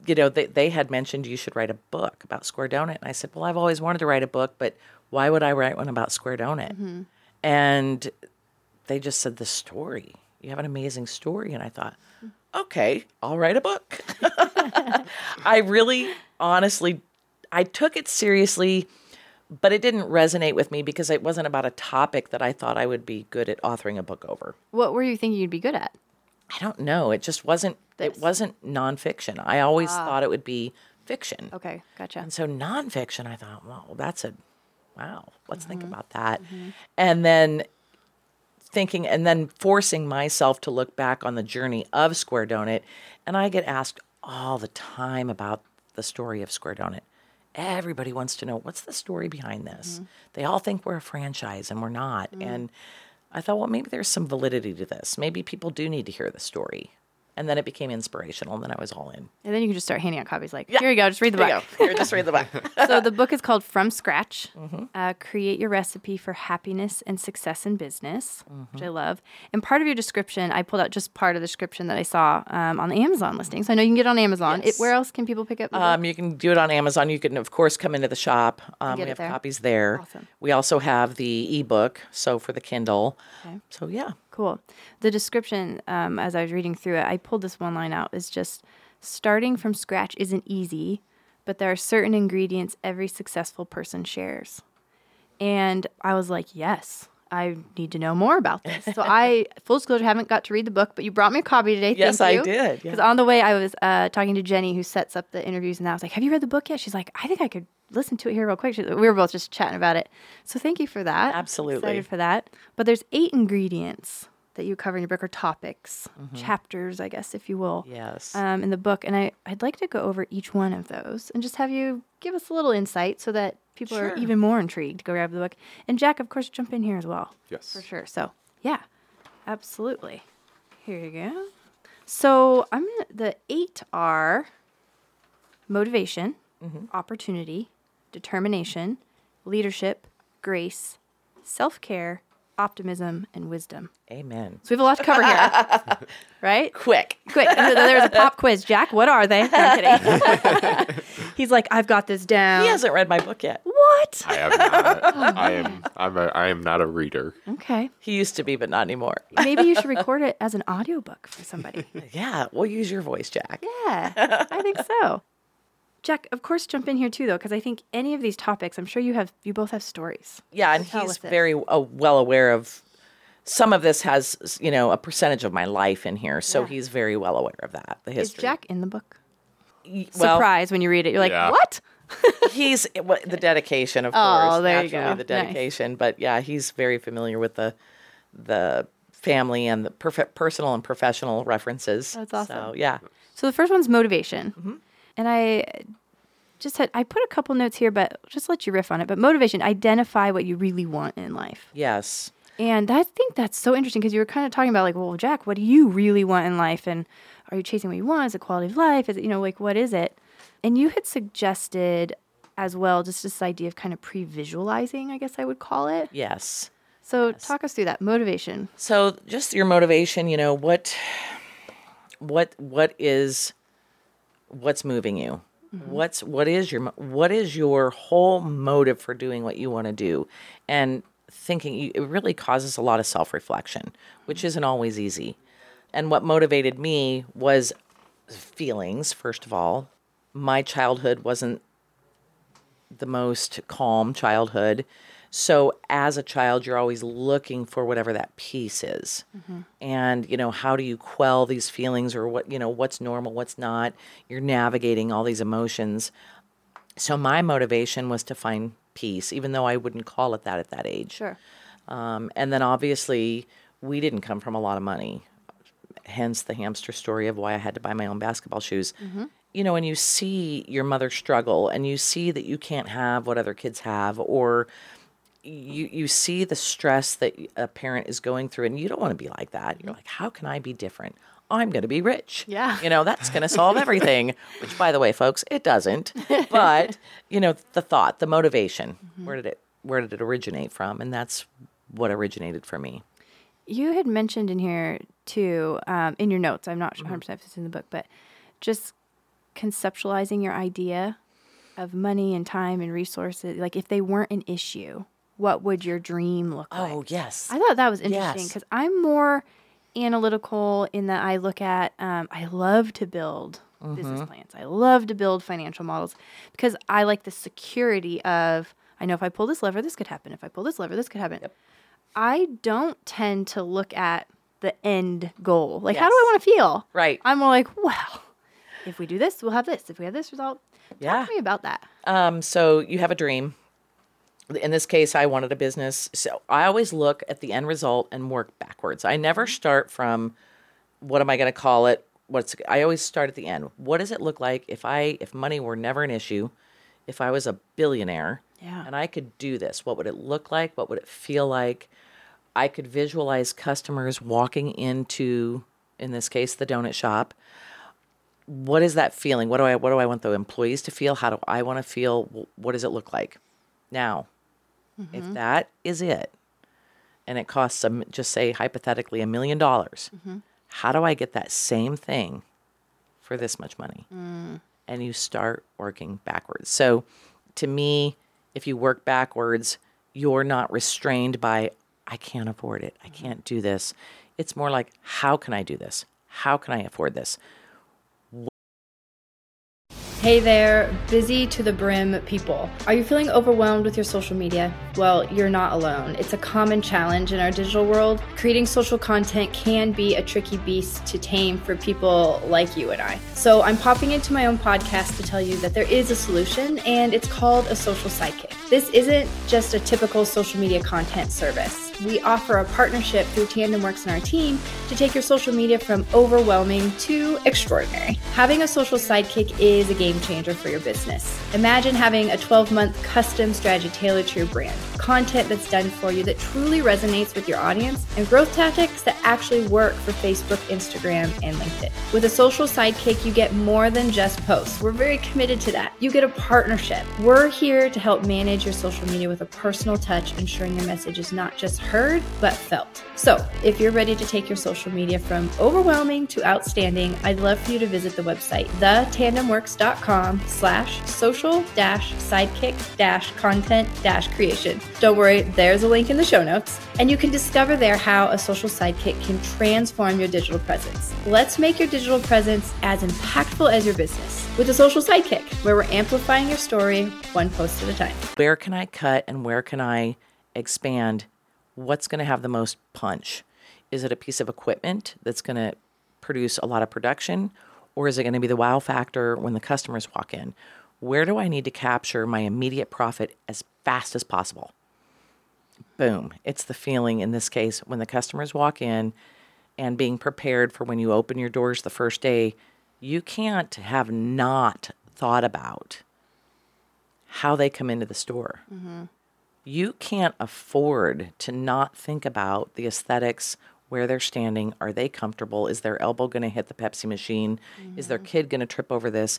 you know they they had mentioned you should write a book about Square Donut, and I said, well, I've always wanted to write a book, but why would I write one about Square Donut? Mm-hmm. And they just said the story. You have an amazing story. And I thought, okay, I'll write a book. I really, honestly, I took it seriously, but it didn't resonate with me because it wasn't about a topic that I thought I would be good at authoring a book over. What were you thinking you'd be good at? I don't know. It just wasn't. This. It wasn't nonfiction. I always ah. thought it would be fiction. Okay, gotcha. And so nonfiction, I thought, well, that's a wow. Let's think mm-hmm. about that. Mm-hmm. And then thinking, and then forcing myself to look back on the journey of Square Donut, and I get asked all the time about the story of Square Donut. Everybody wants to know what's the story behind this. Mm-hmm. They all think we're a franchise, and we're not. Mm-hmm. And I thought, well, maybe there's some validity to this. Maybe people do need to hear the story. And then it became inspirational, and then I was all in. And then you can just start handing out copies like, here you go, just read the There you book. go. Here, just read the book. so the book is called From Scratch. Mm-hmm. Uh, create your recipe for happiness and success in business, which Mm-hmm. I love. And part of your description, I pulled out just part of the description that I saw um, on the Amazon listing. So I know you can get it on Amazon. It, where else can people pick up? Um, you can do it on Amazon. You can, of course, come into the shop. Um, we have there? copies there. Awesome. We also have the ebook, so for the Kindle. Okay. So yeah, Cool. The description, um, as I was reading through it, I pulled this one line out. Is just starting from scratch isn't easy, but there are certain ingredients every successful person shares. And I was like, yes, I need to know more about this. So I, full disclosure, haven't got to read the book, but you brought me a copy today. Yes, I did, Because yeah. on the way, I was uh, talking to Jenny, who sets up the interviews, and I was like, "Have you read the book yet?" She's like, "I think I could listen to it here real quick." She, we were both just chatting about it. So thank you for that. Absolutely. excited for that. But there's eight ingredients that you cover in your book, or topics, chapters, I guess, if you will Mm-hmm. yes. um, in the book, and I, I'd like to go over each one of those and just have you give us a little insight so that people are even more intrigued to go grab the book. And Jack, of course, jump in here as well. Yes. For sure. So, yeah, absolutely. Here you go. So, I'm gonna, the eight are motivation, opportunity, determination, leadership, grace, self care, optimism, and wisdom. Amen. So, we have a lot to cover here, right? Quick. Quick, there's a pop quiz. Jack, what are they? No, I'm kidding. He's like, I've got this down. He hasn't read my book yet. What? I have not. Oh, I am. I'm. A, I am not a reader. Okay. He used to be, but not anymore. Maybe you should record it as an audiobook for somebody. yeah, we'll use your voice, Jack. Yeah, I think so. Jack, of course, jump in here too, though, because I think any of these topics, I'm sure you have, you both have stories. Yeah, and he's very uh, well aware of. Some of this has, you know, a percentage of my life in here, so Yeah. he's very well aware of that. The Is history. Jack in the book? Y- well, Surprise when you read it. You're like, Yeah. what? he's what, the dedication, of Oh, course. there you go. The Nice. dedication, but yeah, he's very familiar with the the family and the perf- personal and professional references. That's awesome. So yeah, So the first one's motivation. Mm-hmm. And I just had, I put a couple notes here, but just let you riff on it. But motivation, identify what you really want in life. yes, And I think that's so interesting because you were kind of talking about like, well, Jack, what do you really want in life? And are you chasing what you want? Is it quality of life? Is it, you know, like what is it? And you had suggested as well just this idea of kind of pre-visualizing, I guess I would call it. yes. So talk us through that motivation. So just your motivation, you know, what what what is what's moving you? Mm-hmm. What's what is your what is your whole motive for doing what you want to do? And thinking it really causes a lot of self-reflection, which mm-hmm. isn't always easy. And what motivated me was feelings, first of all. My childhood wasn't the most calm childhood. So as a child, you're always looking for whatever that peace is. And, you know, how do you quell these feelings or what, you know, what's normal, what's not? You're navigating all these emotions. So my motivation was to find peace, even though I wouldn't call it that at that age. Sure. Um, and then obviously, we didn't come from a lot of money. Hence the hamster story of why I had to buy my own basketball shoes. You know, and you see your mother struggle and you see that you can't have what other kids have, or you, you see the stress that a parent is going through, and you don't want to be like that. You're like, how can I be different? I'm going to be rich. Yeah. You know, that's going to solve everything, which, by the way, folks, it doesn't. But, you know, the thought, the motivation, where did it, where did it originate from? And that's what originated for me. You had mentioned in here too, um, in your notes, I'm not 100% if it's in the book, but just conceptualizing your idea of money and time and resources. Like if they weren't an issue, what would your dream look like? Oh, yes. I thought that was interesting Yes. because I'm more analytical in that I look at, um, I love to build business plans. I love to build financial models because I like the security of, I know if I pull this lever, this could happen. If I pull this lever, this could happen. I don't tend to look at the end goal. Like, how do I want to feel? Right. I'm more like, well, if we do this, we'll have this. If we have this result, Yeah. talk to me about that. Um, so you have a dream. In this case, I wanted a business. So I always look at the end result and work backwards. I never mm-hmm. start from what am I going to call it? What's I always start at the end. What does it look like if I if money were never an issue, if I was a billionaire Yeah. and I could do this? What would it look like? What would it feel like? I could visualize customers walking into in this case the donut shop what is that feeling? What do I what do I want the employees to feel? How do I want to feel? What does it look like? Now, if mm-hmm. that is it, and it costs them just say hypothetically a million dollars, mm-hmm. how do I get that same thing for this much money? Mm. And you start working backwards. So, to me, if you work backwards, you're not restrained by I can't afford it. I mm-hmm. can't do this. It's more like how can I do this? How can I afford this? Hey there, busy to the brim people. Are you feeling overwhelmed with your social media? Well, you're not alone. It's a common challenge in our digital world. Creating social content can be a tricky beast to tame for people like you and I. So, I'm popping into my own podcast to tell you that there is a solution, and it's called a social sidekick. This isn't just a typical social media content service. We offer a partnership through TandemWorks and our team to take your social media from overwhelming to extraordinary. Having a social sidekick is a game changer for your business. Imagine having a 12 month custom strategy tailored to your brand, content that's done for you that truly resonates with your audience, and growth tactics that actually work for Facebook, Instagram, and LinkedIn. With a social sidekick, you get more than just posts. We're very committed to that. You get a partnership. We're here to help manage your social media with a personal touch, ensuring your message is not just heard, but felt. So, if you're ready to take your social media from overwhelming to outstanding, I'd love for you to visit the website, thetandemworks.com slash social dash sidekick dash content dash creation. Don't worry, there's a link in the show notes. And you can discover there how a social sidekick can transform your digital presence. Let's make your digital presence as impactful as your business with a social sidekick, where we're amplifying your story one post at a time. where can I cut and where can I expand? What's going to have the most punch? Is it a piece of equipment that's going to produce a lot of production, or is it going to be the wow factor when the customers walk in? Where do I need to capture my immediate profit as fast as possible? Boom. It's the feeling in this case when the customers walk in and being prepared for when you open your doors the first day. You can't have not thought about how they come into the store. Mm-hmm. You can't afford to not think about the aesthetics, where they're standing. Are they comfortable? Is their elbow going to hit the Pepsi machine? Is their mm-hmm. kid going to trip over this?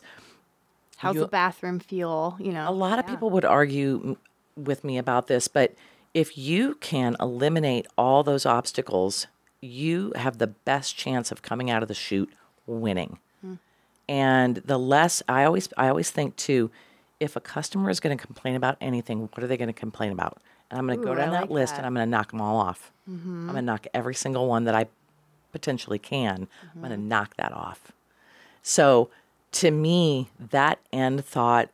How's You- the bathroom feel? You know, A lot of people would argue m- with me about this, but if you can eliminate all those obstacles, you have the best chance of coming out of the chute winning. And the less I always I always think too, if a customer is going to complain about anything, what are they going to complain about? And I'm going to go down that list that. and I'm going to knock them all off. Mm-hmm. I'm going to knock every single one that I potentially can. I'm going to mm-hmm. knock that off. So to me, that end thought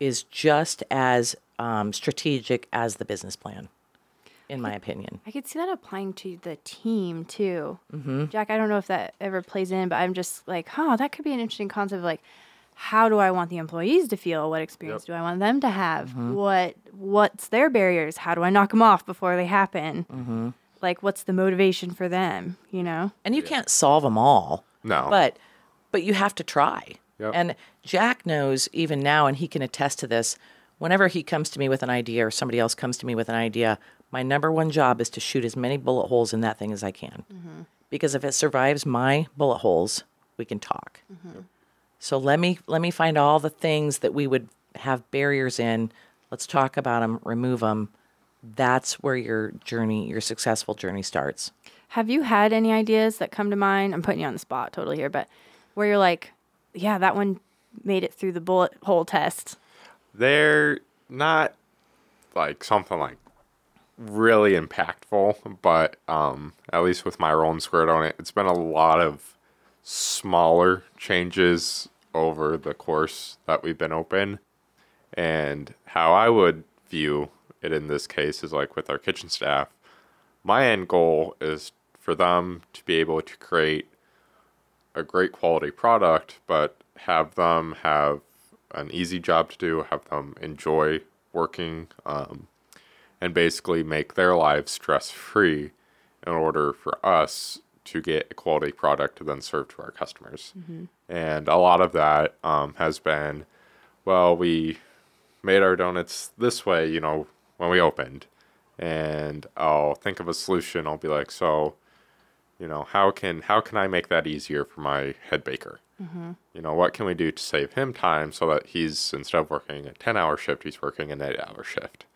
is just as um, strategic as the business plan, in my opinion. I could see that applying to the team too. Mm-hmm. Jack, I don't know if that ever plays in, but I'm just like, huh, that could be an interesting concept. Of like, how do I want the employees to feel? What experience do I want them to have? What What's their barriers? How do I knock them off before they happen? Like, what's the motivation for them? You know? And you can't solve them all. No. But but you have to try. Yep. And Jack knows even now, and he can attest to this. Whenever he comes to me with an idea, or somebody else comes to me with an idea, my number one job is to shoot as many bullet holes in that thing as I can. Mm-hmm. Because if it survives my bullet holes, we can talk. Mm-hmm. So let me let me find all the things that we would have barriers in. Let's talk about them, remove them. That's where your journey, your successful journey starts. Have you had any ideas that come to mind? I'm putting you on the spot totally here, but where you're like, yeah, that one made it through the bullet hole test. They're not like something like really impactful, but um, at least with my role in on it, it's been a lot of smaller changes over the course that we've been open. And how I would view it in this case is like with our kitchen staff, my end goal is for them to be able to create a great quality product, but have them have an easy job to do, have them enjoy working, um, and basically make their lives stress free in order for us to get a quality product to then serve to our customers. And a lot of that um, has been, well, we made our donuts this way, you know, when we opened. And I'll think of a solution. I'll be like, so, you know, how can how can I make that easier for my head baker? Mm-hmm. You know, what can we do to save him time so that he's instead of working a ten hour shift, he's working an eight hour shift.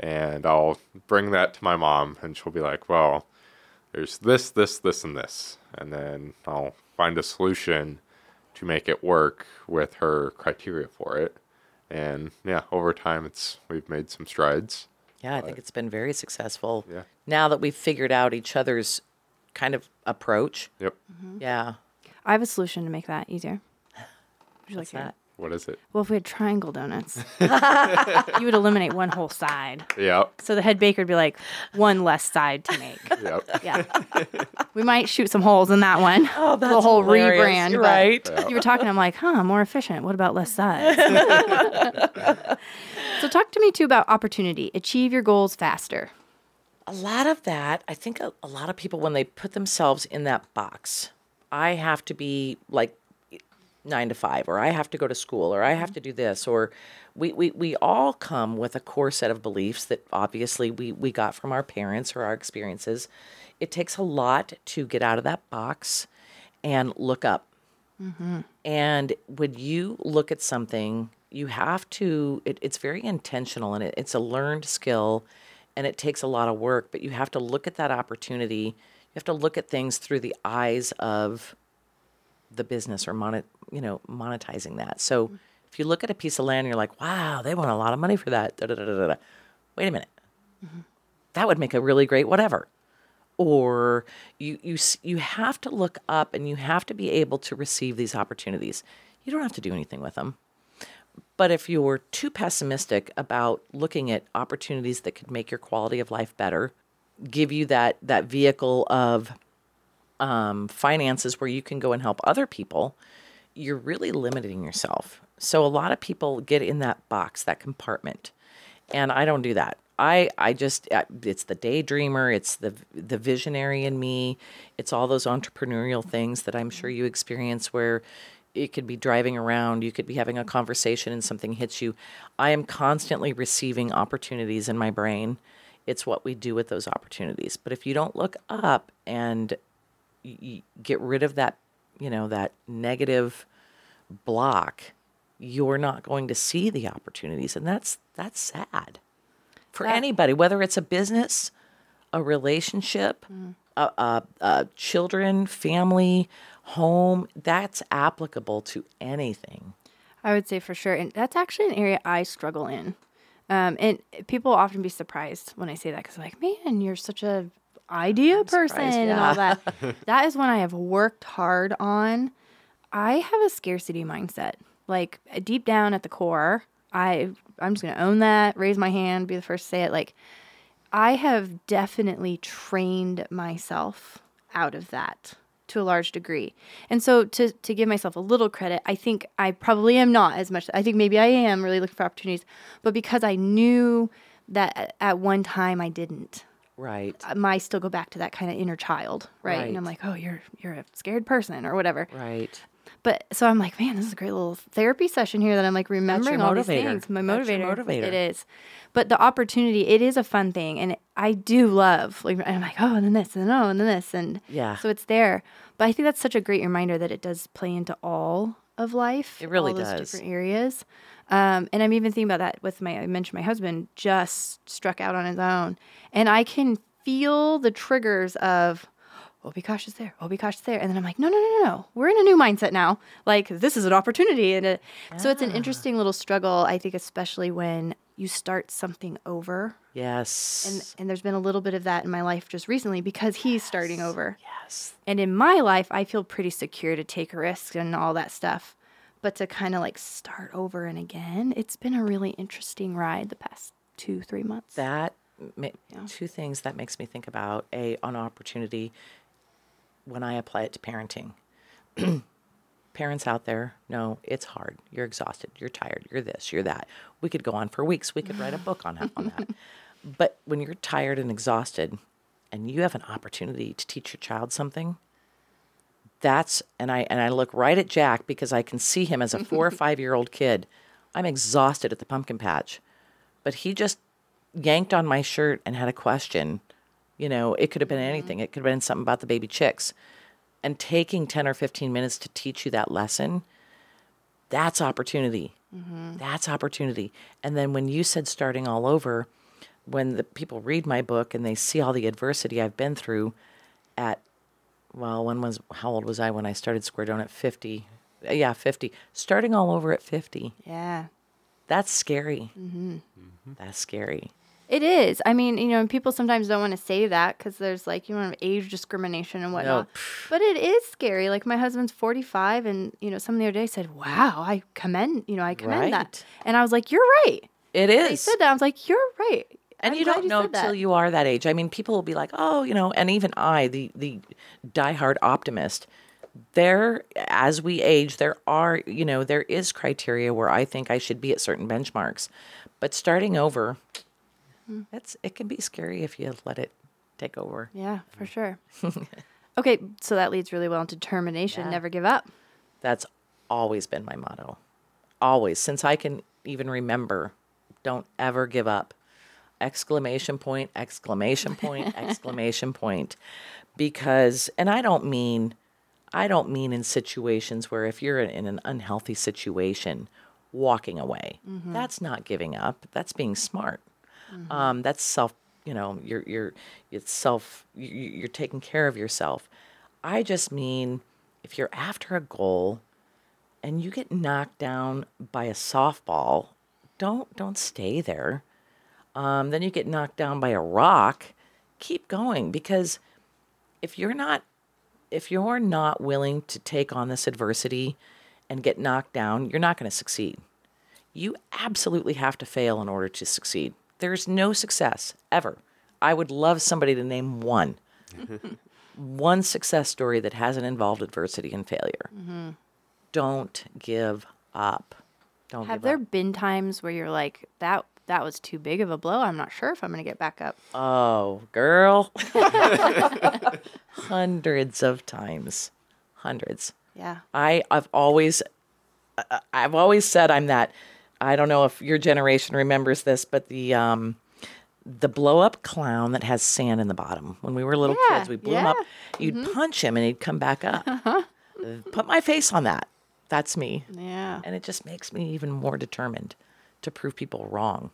And I'll bring that to my mom, and she'll be like, well, there's this, this, this, and this. And then I'll find a solution to make it work with her criteria for it. And yeah, over time, it's we've made some strides. Yeah, I think it's been very successful. Yeah. Now that we've figured out each other's kind of approach. Yep. Mm-hmm. Yeah. I have a solution to make that easier. Would you What's like that? What is it? Well, if we had triangle donuts, you would eliminate one whole side. Yep. So the head baker would be like, one less side to make. Yep. Yeah. we might shoot some holes in that one. Oh, the that's whole hilarious. rebrand. You're but right. You were talking, I'm like, huh, more efficient. What about less sides? so talk to me too about opportunity. Achieve your goals faster. A lot of that, I think a, a lot of people, when they put themselves in that box, I have to be like nine to five, or I have to go to school, or I have to do this, or we, we, we all come with a core set of beliefs that obviously we, we got from our parents or our experiences. It takes a lot to get out of that box and look up. Mm-hmm. And when you look at something, you have to, it, it's very intentional and it, it's a learned skill and it takes a lot of work, but you have to look at that opportunity. You have to look at things through the eyes of the business or monet, you know, monetizing that. So mm-hmm. if you look at a piece of land, and you're like, wow, they want a lot of money for that. Da, da, da. Wait a minute. Mm-hmm. That would make a really great whatever or you you you have to look up and you have to be able to receive these opportunities. You don't have to do anything with them. But if you're too pessimistic about looking at opportunities that could make your quality of life better, give you that that vehicle of um, finances where you can go and help other people, you're really limiting yourself. So a lot of people get in that box, that compartment, and I don't do that. I I just it's the daydreamer, it's the the visionary in me, it's all those entrepreneurial things that I'm sure you experience where it could be driving around, you could be having a conversation and something hits you. I am constantly receiving opportunities in my brain. It's what we do with those opportunities. But if you don't look up and y- get rid of that, you know, that negative block, you're not going to see the opportunities, and that's that's sad for That- anybody, whether it's a business, a relationship, mm. a, a, a children, family, home. That's applicable to anything. I would say for sure. And that's actually an area I struggle in. Um, and people often be surprised when I say that because, like, man, you're such a idea person surprised, and all that. that is when I have worked hard on. I have a scarcity mindset. Like deep down at the core, I I'm just gonna own that, raise my hand, be the first to say it. Like I have definitely trained myself out of that to a large degree. And so to to give myself a little credit, I think I probably am not as much I think maybe I am really looking for opportunities, but because I knew that at- one time I didn't. Right. Uh, I still go back to that kind of inner child, right? And I'm like, "Oh, you're you're a scared person or whatever." Right. But so I'm like, man, this is a great little therapy session here that I'm like remembering all these things. My motivator. motivator. It is. But the opportunity, it is a fun thing. And I do love, like, I'm like, oh, and then this, and then oh, and then this. And Yeah. so it's there. But I think that's such a great reminder that it does play into all of life. It really does. different areas. Um, and I'm even thinking about that with my, I mentioned my husband just struck out on his own. And I can feel the triggers of, oh, be cautious there, oh, be cautious there. And then I'm like, no, no, no, no. no. We're in a new mindset now. Like, this is an opportunity. And it, so it's an ah. interesting little struggle, I think, especially when you start something over. Yes. And, and there's been a little bit of that in my life just recently because he's starting over. yes. And in my life, I feel pretty secure to take risks and all that stuff. But to kind of like start over and again, it's been a really interesting ride the past two, three months. That ma- two things that makes me think about a an opportunity when I apply it to parenting. Parents out there know it's hard. You're exhausted. You're tired. You're this. You're that. We could go on for weeks. We could write a book on that. On that. But when you're tired and exhausted, and you have an opportunity to teach your child something, that's and I and I look right at Jack because I can see him as a four or five year old kid. I'm exhausted at the pumpkin patch, but he just yanked on my shirt and had a question. You know, it could have been mm-hmm. anything. It could have been something about the baby chicks. And taking 10 or 15 minutes to teach you that lesson, that's opportunity. Mm-hmm. That's opportunity. And then when you said starting all over, when the people read my book and they see all the adversity I've been through at well, when was how old was I when I started Square Donut? 50. Uh, Yeah, 50. Starting all over at 50. Yeah. That's scary. Mm-hmm. That's scary. It is. I mean, you know, and people sometimes don't want to say that because there's like, you know, age discrimination and whatnot. But it is scary. Like my husband's 45, and you know, someone the other day said, "Wow, I commend, you know, I commend that." And I was like, "You're right." It is. They is. said that. I was like, "You're right." and I'm you don't know said that. till you are that age. I mean, people will be like, "Oh, you know," and even I, the the diehard optimist, there as we age, there are, you know, there is criteria where I think I should be at certain benchmarks. But starting over, Mm-hmm. It's it can be scary if you let it take over. Yeah, for mm. sure. okay, so that leads really well into determination. Never give up. That's always been my motto. Always. Since I can even remember, don't ever give up. Exclamation point, exclamation point, exclamation point. Because, and I don't mean, I don't mean in situations where if you're in an unhealthy situation, walking away. Mm-hmm. That's not giving up. That's being smart. Um, that's self, you know, you're, you're, it's self, you- you- you're taking care of yourself. I just mean if you're after a goal and you get knocked down by a softball, don't don't stay there. Um, then you get knocked down by a rock. Keep going because if you're not if you're not willing to take on this adversity and get knocked down, you're not going to succeed. You absolutely have to fail in order to succeed. There's no success ever. I would love somebody to name one. one success story that hasn't involved adversity and failure. Mm-hmm. Don't give up. Don't Have give there up. been times where you're like, that that was too big of a blow? I'm not sure if I'm going to get back up. Oh, girl. Hundreds of times. Hundreds. Yeah. I I've always I've always said I'm that I don't know if your generation remembers this, but the um the blow up clown that has sand in the bottom. When we were little Yeah, kids, we blew him up. yeah. Mm-hmm. You'd punch him and he'd come back up. Put my face on that. That's me. Yeah. And it just makes me even more determined to prove people wrong.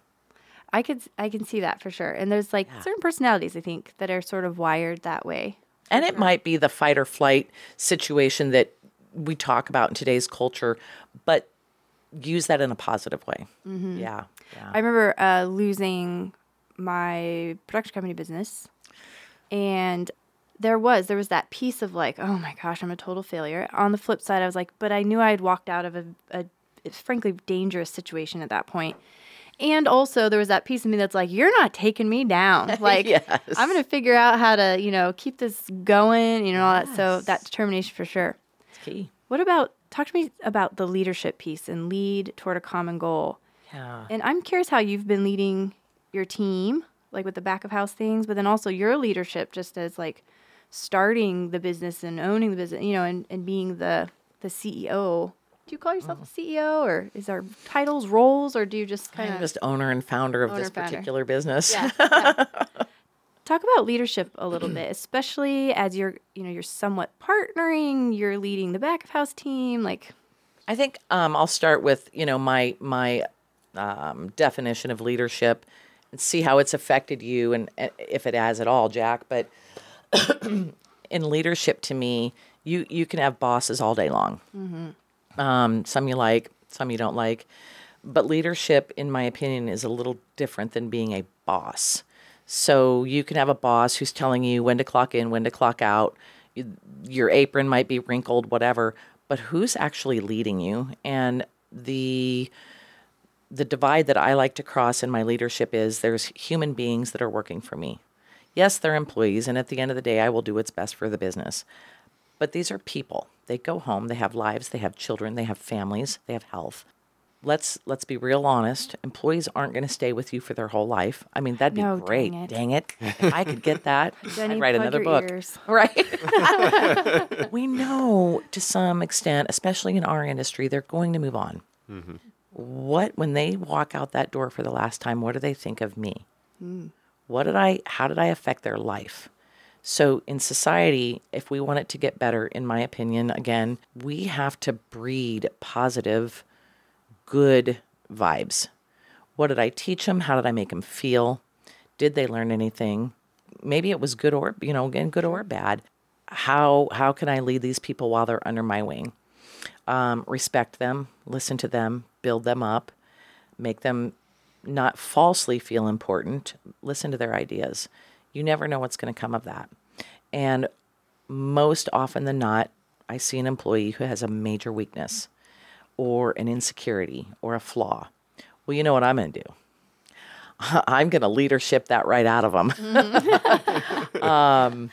I could I can see that for sure. And there's like certain personalities I think that are sort of wired that way. And it might be the fight or flight situation that we talk about in today's culture, but use that in a positive way. Mm-hmm. Yeah. Yeah. I remember uh, losing my production company business, and there was there was that piece of like, oh my gosh, I'm a total failure. On the flip side, I was like, but I knew I had walked out of a, a frankly dangerous situation at that point. And also, there was that piece of me that's like, "You're not taking me down. Like, Yes. I'm gonna figure out how to, you know, keep this going. You know, all that. So that determination for sure. It's key. What about talk to me about the leadership piece and lead toward a common goal? Yeah. And I'm curious how you've been leading your team, like with the back of house things, but then also your leadership just as like starting the business and owning the business, you know, and, and being the the CEO. Do you call yourself mm. a CEO or is there titles, roles, or do you just kind of just owner and founder of this founder. particular business. yeah, yeah. Talk about leadership a little bit, especially as you're, you know, you're somewhat partnering, you're leading the back of house team, like I think um, I'll start with you know my my um, definition of leadership and see how it's affected you and uh, if it has at all, Jack. But in leadership to me, you you can have bosses all day long. Um, some you like, some you don't like. But leadership, in my opinion, is a little different than being a boss. So you can have a boss who's telling you when to clock in, when to clock out. Your apron might be wrinkled, whatever. But who's actually leading you? And the the divide that I like to cross in my leadership is there's human beings that are working for me. Yes, they're employees, and at the end of the day, I will do what's best for the business. But these are people. They go home, they have lives, they have children, they have families, they have health. Let's let's be real honest. Employees aren't going to stay with you for their whole life. I mean, that'd be No, great. dang it. Dang it. If I could get that, Jenny, I'd write another your book. ears. Right. we know to some extent, especially in our industry, they're going to move on. Mm-hmm. What when they walk out that door for the last time, what do they think of me? Mm. What did I how did I affect their life? So in society, if we want it to get better, in my opinion, again, we have to breed positive, good vibes. What did I teach them? How did I make them feel? Did they learn anything? Maybe it was good or you know, again, good or bad. How how can I lead these people while they're under my wing? Um, respect them, listen to them, build them up, make them not falsely feel important. Listen to their ideas. You never know what's going to come of that. And most often than not, I see an employee who has a major weakness or an insecurity or a flaw. Well, you know what I'm going to do? I'm going to leadership that right out of them. um,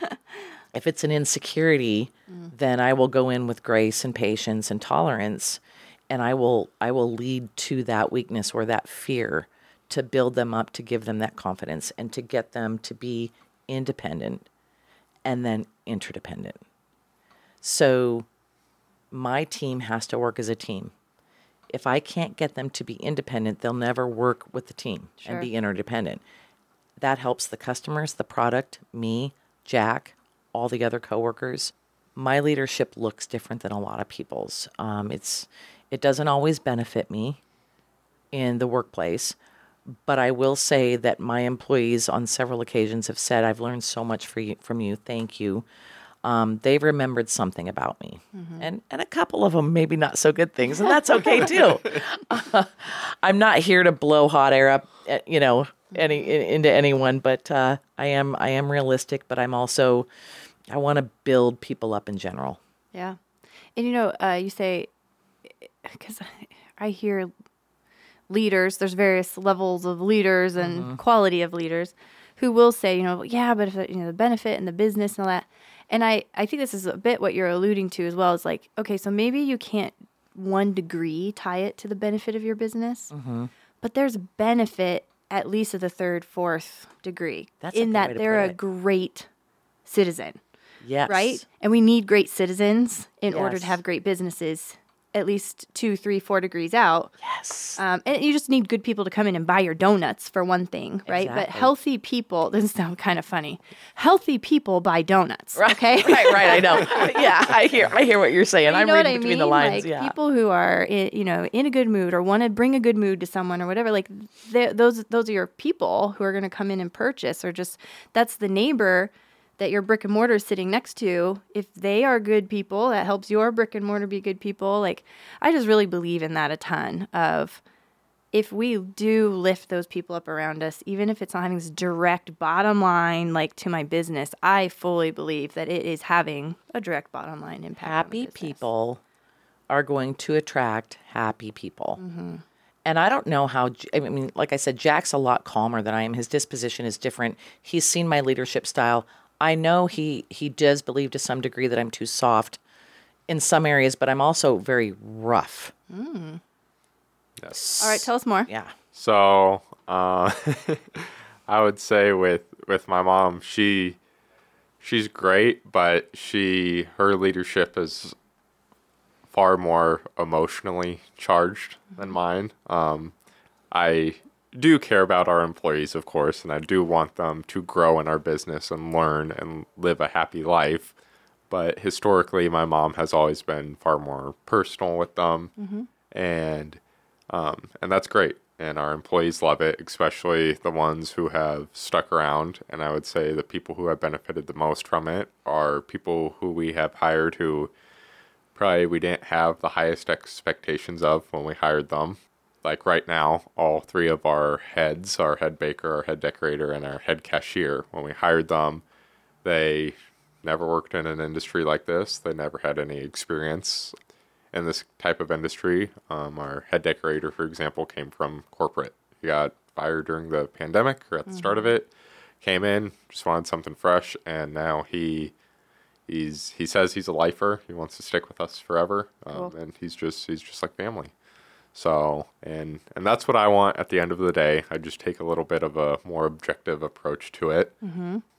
if it's an insecurity, then I will go in with grace and patience and tolerance, and I will I will lead to that weakness or that fear to build them up, to give them that confidence, and to get them to be independent and then interdependent. So my team has to work as a team. If I can't get them to be independent, they'll never work with the team Sure. and be interdependent. That helps the customers, the product, me, Jack, all the other coworkers. My leadership looks different than a lot of people's. Um, it's it doesn't always benefit me in the workplace, but I will say that my employees on several occasions have said, "I've learned so much for you, from you. Thank you." Um, they've remembered something about me, and and a couple of them maybe not so good things, and that's okay too. I'm not here to blow hot air up, eh, you know, any in- into anyone, but uh, I am I am realistic, but I'm also I want to build people up in general. Yeah. And you know, uh, you say, because I hear leaders, there's various levels of leaders and quality of leaders who will say, you know, yeah, but if, you know, the benefit and the business and all that. And I, I think this is a bit what you're alluding to as well. Is like, okay, so maybe you can't one degree tie it to the benefit of your business, but there's benefit at least of the third, fourth degree That's in that they're a it. great citizen Yes, right? And we need great citizens in order to have great businesses, at least two, three, four degrees out. Yes. Um, and you just need good people to come in and buy your donuts for one thing, right? But healthy people, this sounds kind of funny. Healthy people buy donuts, okay? right, right. I know. yeah, I hear. I hear what you're saying. You I'm reading between mean? the lines. like yeah. people who are, i- you know, in a good mood or want to bring a good mood to someone or whatever. Like those, those are your people who are going to come in and purchase, or just that's the neighbor that your brick and mortar is sitting next to. If they are good people, that helps your brick and mortar be good people. Like I just really believe in that a ton. Of if we do lift those people up around us, even if it's not having this direct bottom line like to my business, I fully believe that it is having a direct bottom line impact. happy people are going to attract happy people. Mm-hmm. And I don't know how, I mean, like I said, Jack's a lot calmer than I am. His disposition is different. He's seen my leadership style. I know he, he does believe to some degree that I'm too soft in some areas, but I'm also very rough. Yes. All right, tell us more. Yeah. So, uh, I would say with with my mom, she she's great, but she her leadership is far more emotionally charged than mine. Um, I do care about our employees, of course, and I do want them to grow in our business and learn and live a happy life. But historically, my mom has always been far more personal with them, and um, and that's great. and our employees love it, especially the ones who have stuck around. And I would say the people who have benefited the most from it are people who we have hired who probably we didn't have the highest expectations of when we hired them. Like right now, all three of our heads, our head baker, our head decorator, and our head cashier, when we hired them, they never worked in an industry like this. They never had any experience in this type of industry. Um, our head decorator, for example, came from corporate. He got fired during the pandemic or at the start of it. Came in, just wanted something fresh, and now he he's he says he's a lifer. He wants to stick with us forever, um, Cool. and he's just he's just like family. So and and that's what I want at the end of the day. I just take a little bit of a more objective approach to it.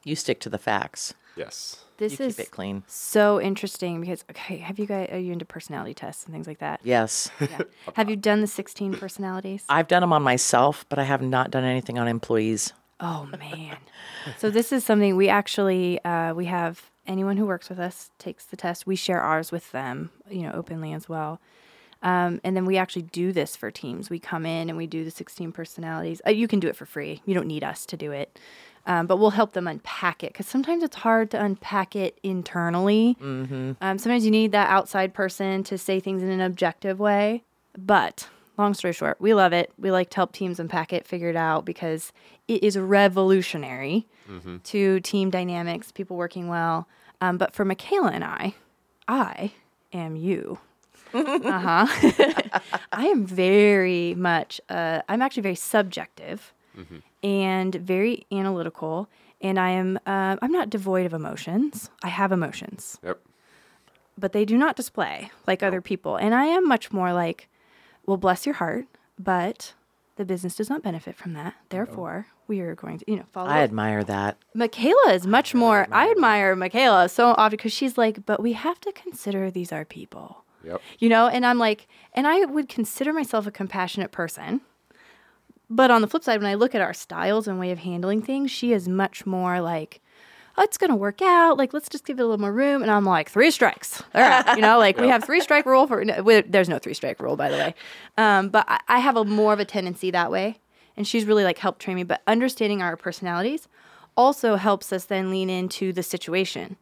You stick to the facts. Yes. This you is keep it clean. so interesting because okay, have you guys are you into personality tests and things like that? Yes. Yeah. have you done the 16 personalities? I've done them on myself, but I have not done anything on employees. Oh man. so this is something we actually uh, we have anyone who works with us takes the test. We share ours with them, you know, openly as well. Um, and then we actually do this for teams. We come in and we do the 16 personalities. Uh, you can do it for free. You don't need us to do it. Um, but we'll help them unpack it because sometimes it's hard to unpack it internally. Mm-hmm. Um, sometimes you need that outside person to say things in an objective way. But long story short, we love it. We like to help teams unpack it, figure it out because it is revolutionary to team dynamics, people working well. Um, but for Michaela and I, I am you. Uh huh. I am very much, uh, I'm actually very subjective and very analytical. And I am, uh, I'm not devoid of emotions. I have emotions Yep. but they do not display like other people. And I am much more like, well, bless your heart, but the business does not benefit from that. Therefore, we are going to, you know, follow. I admire that. Michaela is much more. I admire Michaela so often because she's like, but we have to consider these are people, Yep. you know. And I'm like, and I would consider myself a compassionate person. But on the flip side, when I look at our styles and way of handling things, she is much more like, oh, it's going to work out. Like, let's just give it a little more room. And I'm like, three strikes. All right. You know, like we have three strike rule for, no, we- there's no three strike rule, by the way. Um, but I, I have a more of a tendency that way. And she's really like helped train me. But understanding our personalities also helps us then lean into the situation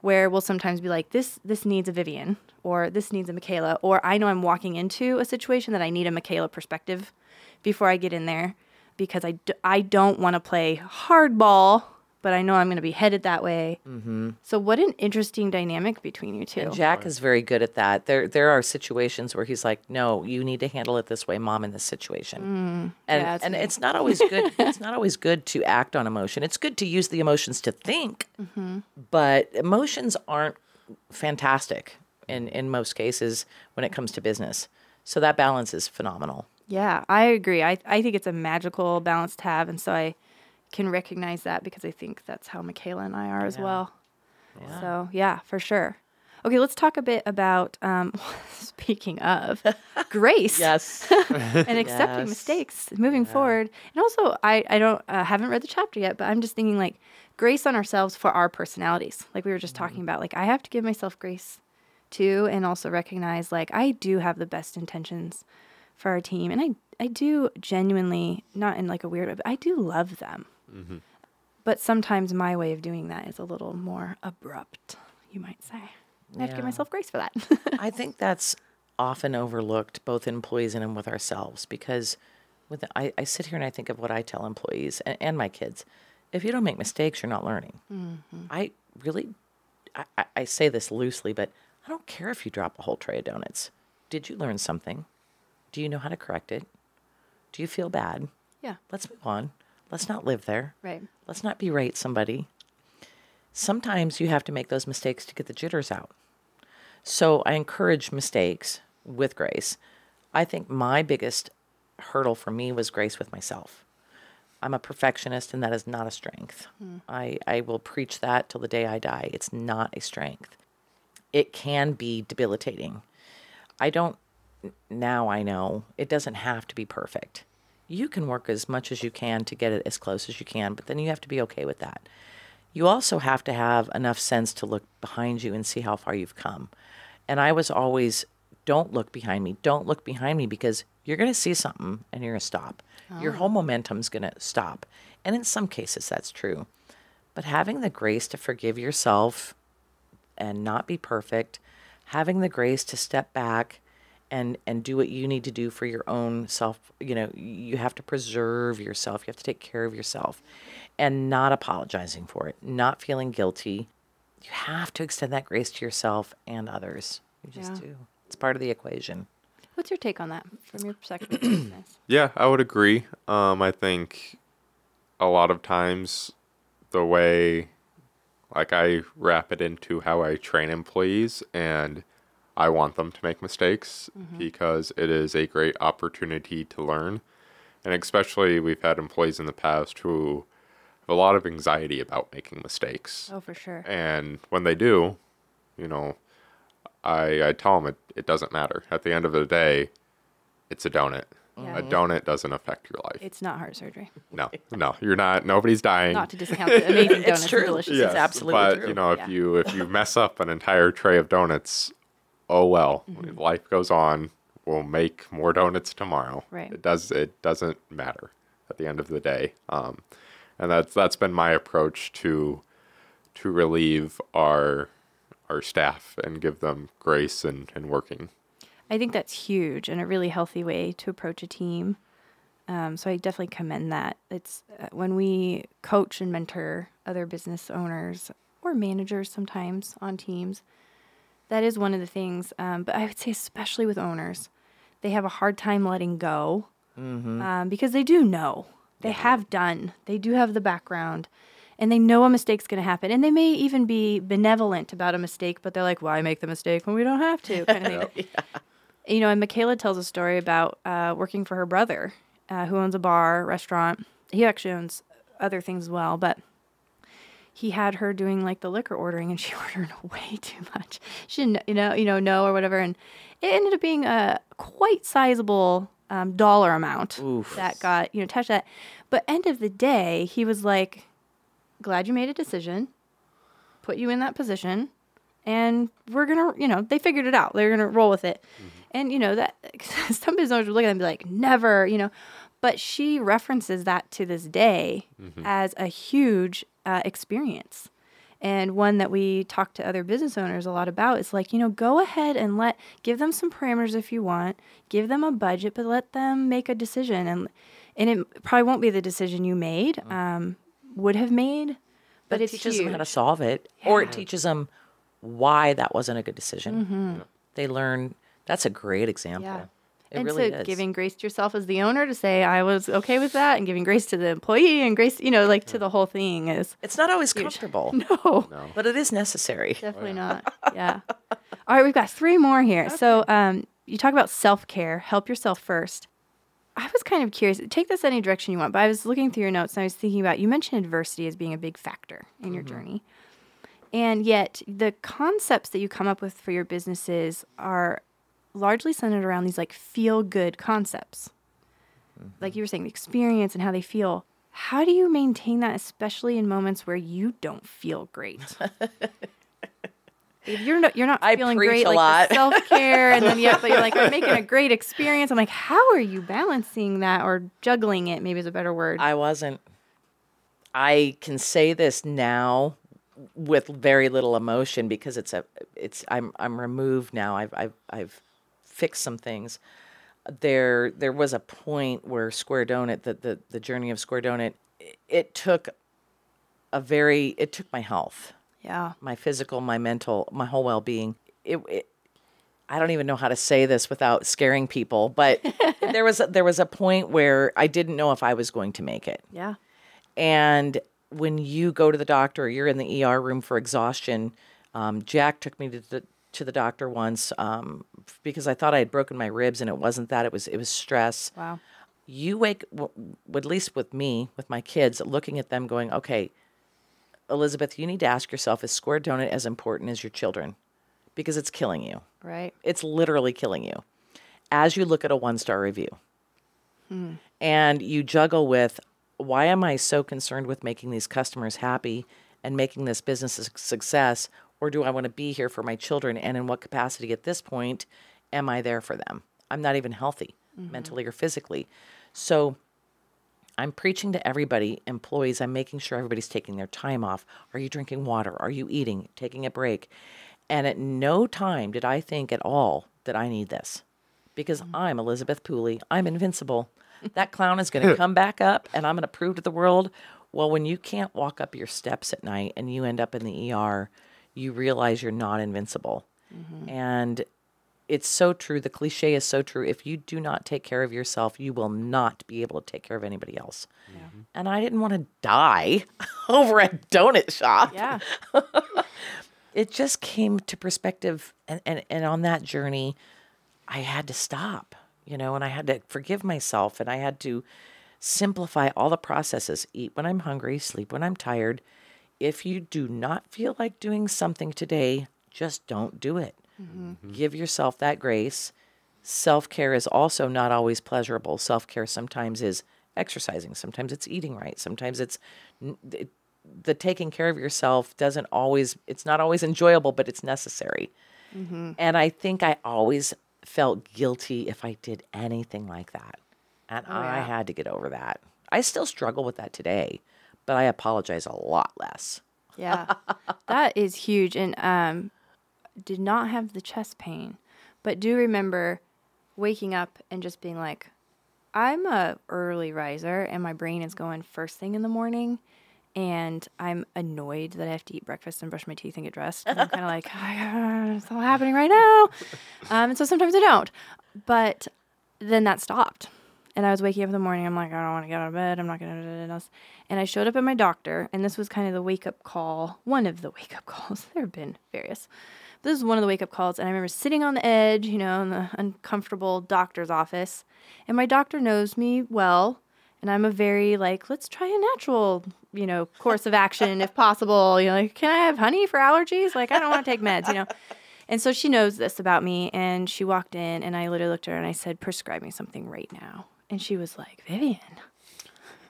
where we'll sometimes be like, this, this needs a Vivian or this needs a Michaela. Or I know I'm walking into a situation that I need a Michaela perspective before I get in there because I, d- I don't want to play hardball, but I know I'm going to be headed that way. Mm-hmm. So, what an interesting dynamic between you two. And Jack is very good at that. There there are situations where he's like, "No, you need to handle it this way, mom, in this situation." and yeah, and me. it's not always good. it's not always good to act on emotion. It's good to use the emotions to think, but emotions aren't fantastic in in most cases when it comes to business. So that balance is phenomenal. Yeah, I agree. I, I think it's a magical balance to have. And so I can recognize that because I think that's how Michaela and I are as well. Yeah. So, yeah, for sure. Okay, let's talk a bit about, um, speaking of, grace Yes. and accepting Yes. mistakes moving forward. And also, I, I don't uh, haven't read the chapter yet, but I'm just thinking like grace on ourselves for our personalities. Like we were just talking about, like I have to give myself grace too, and also recognize like I do have the best intentions for our team, and I I do genuinely not in like a weird way, but I do love them. Mm-hmm. But sometimes my way of doing that is a little more abrupt, you might say. I have to give myself grace for that. I think that's often overlooked, both in employees and with ourselves, because with I, I sit here and I think of what I tell employees and, and my kids. If you don't make mistakes, you're not learning. Mm-hmm. I really, I- I say this loosely, but I don't care if you drop a whole tray of donuts. Did you learn something? Do you know how to correct it? Do you feel bad? yeah, Let's move on. Let's not live there. right. Let's not berate somebody. Sometimes you have to make those mistakes to get the jitters out. So I encourage mistakes with grace. I think my biggest hurdle for me was grace with myself. I'm a perfectionist, and that is not a strength. Hmm. I, I will preach that till the day I die. It's not a strength. It can be debilitating. I don't, now I know it doesn't have to be perfect. You can work as much as you can to get it as close as you can, but then you have to be okay with that. You also have to have enough sense to look behind you and see how far you've come. And I was always, don't look behind me, don't look behind me because you're going to see something and you're going to stop. Your whole oh. momentum's going to stop. And in some cases, that's true. But having the grace to forgive yourself and not be perfect, having the grace to step back and and do what you need to do for your own self, you know, you have to preserve yourself. You have to take care of yourself and not apologizing for it, not feeling guilty. You have to extend that grace to yourself and others. You just Yeah. do. It's part of the equation. What's your take on that from your perspective? Yeah, I would agree. Um, I think a lot of times the way, like, I wrap it into how I train employees, and I want them to make mistakes mm-hmm. because it is a great opportunity to learn. And especially, we've had employees in the past who have a lot of anxiety about making mistakes. Oh, for sure. And when they do, you know, I, I tell them it, it doesn't matter. At the end of the day, it's a donut. Yeah. A donut doesn't affect your life. It's not heart surgery. no, no, you're not. Nobody's dying. Not to discount the amazing donuts. true. and delicious. Yes. absolutely but true. you know, if Yeah. you if you mess up an entire tray of donuts, oh well. Mm-hmm. Life goes on. We'll make more donuts tomorrow. Right. It does. It doesn't matter at the end of the day. Um, and that's that's been my approach to to relieve our our staff and give them grace and, and working. I think that's huge and a really healthy way to approach a team. Um, so I definitely commend that. It's uh, when we coach and mentor other business owners or managers sometimes on teams. That is one of the things. Um, but I would say, especially with owners, they have a hard time letting go um, because they do know. They have done. They do have the background and they know a mistake's going to happen. And they may even be benevolent about a mistake, but they're like, why make the mistake when we don't have to? Kind of thing. You know, and Michaela tells a story about uh, working for her brother uh, who owns a bar, restaurant. He actually owns other things as well, but he had her doing like the liquor ordering and she ordered way too much. She didn't, you know, you know, know or whatever. And it ended up being a quite sizable um, dollar amount Oof. that got, you know, touched that. But end of the day, he was like, glad you made a decision, put you in that position, and we're gonna, you know, they figured it out. They're gonna roll with it. And you know that some business owners would look at them and be like, never, you know. But she references that to this day as a huge uh, experience. And one that we talk to other business owners a lot about is like, you know, go ahead and let give them some parameters if you want, give them a budget, but let them make a decision. And and it probably won't be the decision you made, um, would have made, but, But it it's teaches them how to solve it, or it teaches them why that wasn't a good decision. Mm-hmm. They learn. That's a great example. Yeah. It and really so is. giving grace to yourself as the owner to say I was okay with that, and giving grace to the employee and grace, you know, like to the whole thing is it's not always comfortable, no, but it is necessary. definitely not. Yeah. All right, we've got three more here. So, um, you talk about self care. Help yourself first. I was kind of curious. Take this any direction you want, but I was looking through your notes and I was thinking about you mentioned adversity as being a big factor in your journey. And yet, the concepts that you come up with for your businesses are largely centered around these like feel good concepts. Mm-hmm. Like you were saying, the experience and how they feel. How do you maintain that, especially in moments where you don't feel great? If you're not, you're not I feeling preach great, a like lot. self care, and then yeah, but you're like, I'm making a great experience. I'm like, how are you balancing that or juggling it? Maybe is a better word. I wasn't. I can say this now with very little emotion because it's a it's I'm I'm removed now. I've I've I've fixed some things. There there was a point where Square Donut the the, the journey of Square Donut it, it took a very it took my health, yeah, my physical, my mental, my whole well-being. It, it I don't even know how to say this without scaring people, but there was a, there was a point where I didn't know if I was going to make it. yeah, And when you go to the doctor, or you're in the ER room for exhaustion. Um, Jack took me to the to the doctor once um, because I thought I had broken my ribs, and it wasn't that. It was it was stress. wow, You wake, w- w- at least with me, with my kids, looking at them, going, "Okay, Elizabeth, you need to ask yourself: Is Square Donut as important as your children? Because it's killing you. right, It's literally killing you. As you look at a one star review, hmm. and you juggle with why am I so concerned with making these customers happy and making this business a success, or do I want to be here for my children? And in what capacity at this point am I there for them? I'm not even healthy. mentally or physically. So I'm preaching to everybody, employees, I'm making sure everybody's taking their time off. Are you drinking water? Are you eating? Taking a break? And at no time did I think at all that I need this because I'm Elizabeth Pooley. I'm invincible. That clown is going to come back up and I'm going to prove to the world. Well, when you can't walk up your steps at night and you end up in the ER, you realize you're not invincible. Mm-hmm. And it's so true. The cliche is so true. If you do not take care of yourself, you will not be able to take care of anybody else. And I didn't want to die over a donut shop. Yeah. It just came to perspective. And, and, and on that journey, I had to stop, you know, and I had to forgive myself and I had to simplify all the processes eat when I'm hungry, sleep when I'm tired. If you do not feel like doing something today, just don't do it. Mm-hmm. Give yourself that grace. Self care is also not always pleasurable. Self care sometimes is exercising, sometimes it's eating right, sometimes it's it, the taking care of yourself doesn't always, it's not always enjoyable, but it's necessary. Mm-hmm. And I think I always felt guilty if I did anything like that. And oh, I had to get over that. I still struggle with that today, but I apologize a lot less. Yeah. that is huge. And um, did not have the chest pain, but do remember waking up and just being like, I'm a early riser and my brain is going first thing in the morning. And I'm annoyed that I have to eat breakfast and brush my teeth and get dressed. And I'm kind of like, "Ah, it's all happening right now. Um, and so sometimes I don't. But then that stopped. And I was waking up in the morning. I'm like, I don't want to get out of bed. I'm not going to. Do this. And I showed up at my doctor, and this was kind of the wake up call, one of the wake up calls. There have been various. This is one of the wake up calls. And I remember sitting on the edge, you know, in the uncomfortable doctor's office. And my doctor knows me well. And I'm a very, like, let's try a natural, you know, course of action if possible. You know, like, can I have honey for allergies? Like, I don't want to take meds, you know. And so she knows this about me. And she walked in, and I literally looked at her and I said, prescribe me something right now. And she was like, Vivian,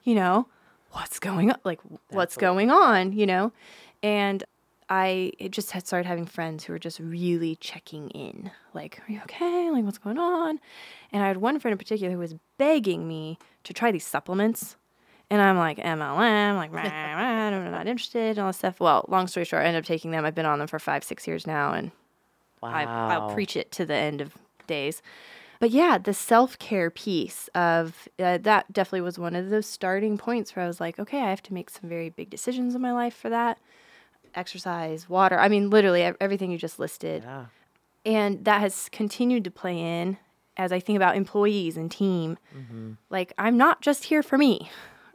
you know, what's going on? Like, what's going on? You know? And I it just had started having friends who were just really checking in. Like, are you okay? Like, what's going on? And I had one friend in particular who was begging me to try these supplements. And I'm like, MLM, like, rah, rah, I'm not interested, and all this stuff. Well, long story short, I ended up taking them. I've been on them for five, six years now, and Wow. I, I'll preach it to the end of days. But yeah, the self care piece of uh, that definitely was one of those starting points where I was like, okay, I have to make some very big decisions in my life for that. Exercise, water. I mean, literally everything you just listed. Yeah. And that has continued to play in as I think about employees and team. Like, I'm not just here for me,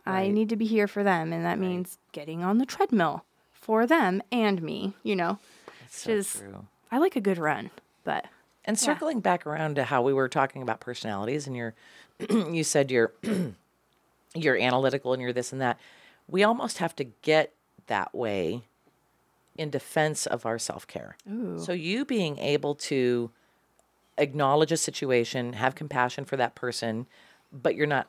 I need to be here for them. And that means getting on the treadmill for them and me, you know. It's so is- true. I like a good run, but And circling back around to how we were talking about personalities, and you're, you said you're, you're analytical and you're this and that. We almost have to get that way in defense of our self care. So you being able to acknowledge a situation, have compassion for that person, but you're not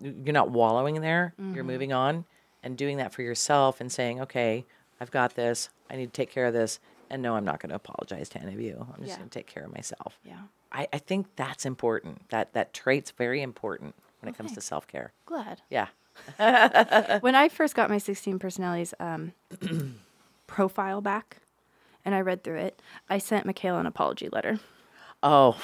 you're not wallowing there. You're mm-hmm. moving on and doing that for yourself and saying, "Okay, I've got this. I need to take care of this." And no, I'm not going to apologize to any of you. I'm just Yeah. going to take care of myself. yeah. I, I think that's important. That that trait's very important when it comes to self care. Glad. Yeah. when I first got my 16 personalities um, profile back and I read through it, I sent Michaela an apology letter. Oh,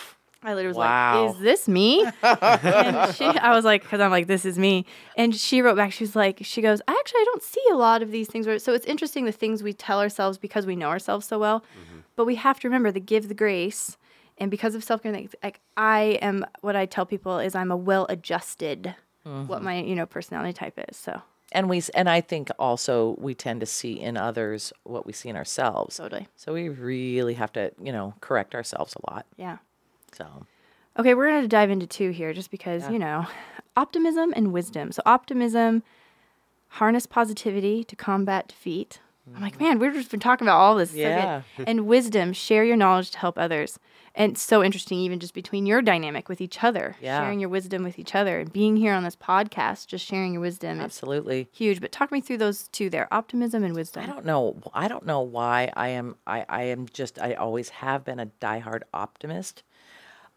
I literally was Wow. like, "Is this me?" and she, I was like, "Cause I'm like, this is me." And she wrote back. She was like, "She goes, "I actually, I don't see a lot of these things." Where, so it's interesting the things we tell ourselves because we know ourselves so well, mm-hmm. but we have to remember the give the grace, and because of self care, like, like I am. What I tell people is I'm a well adjusted, what mm-hmm. my you know personality type is. So and we and I think also we tend to see in others what we see in ourselves. totally, So we really have to, you know, correct ourselves a lot. yeah. So Okay, we're going to dive into two here just because, you know, optimism and wisdom. So, optimism, harness positivity to combat defeat. I'm like, mm-hmm. man, we've just been talking about all this. so good." Yeah. and wisdom, share your knowledge to help others. And so interesting, even just between your dynamic with each other, Yeah. sharing your wisdom with each other, and being here on this podcast, just sharing your wisdom is absolutely. huge. But talk me through those two there optimism and wisdom. I don't know. I don't know why I am. I, I am just. I always have been a diehard optimist.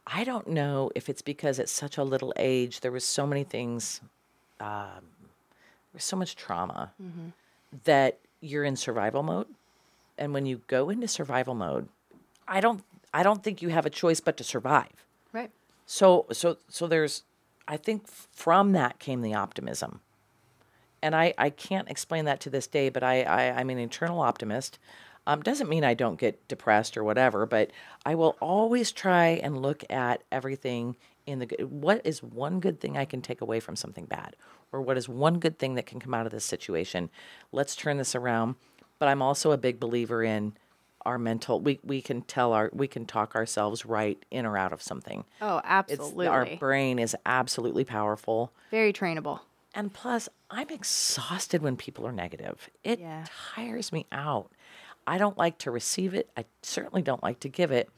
I don't know if it's because at such a little age there was so many things, um, there was so much trauma that you're in survival mode, and when you go into survival mode, I don't I don't think you have a choice but to survive. Right. So so so there's I think from that came the optimism. And I, I can't explain that to this day, but I, I I'm an internal optimist. Um, doesn't mean I don't get depressed or whatever, but I will always try and look at everything in the good. What is one good thing I can take away from something bad? Or what is one good thing that can come out of this situation? Let's turn this around. But I'm also a big believer in our mental we, we can tell our we can talk ourselves right in or out of something. Oh, It's absolutely. our brain is absolutely powerful. Very trainable. And plus, I'm exhausted when people are negative. It Yeah. tires me out. I don't like to receive it. I certainly don't like to give it.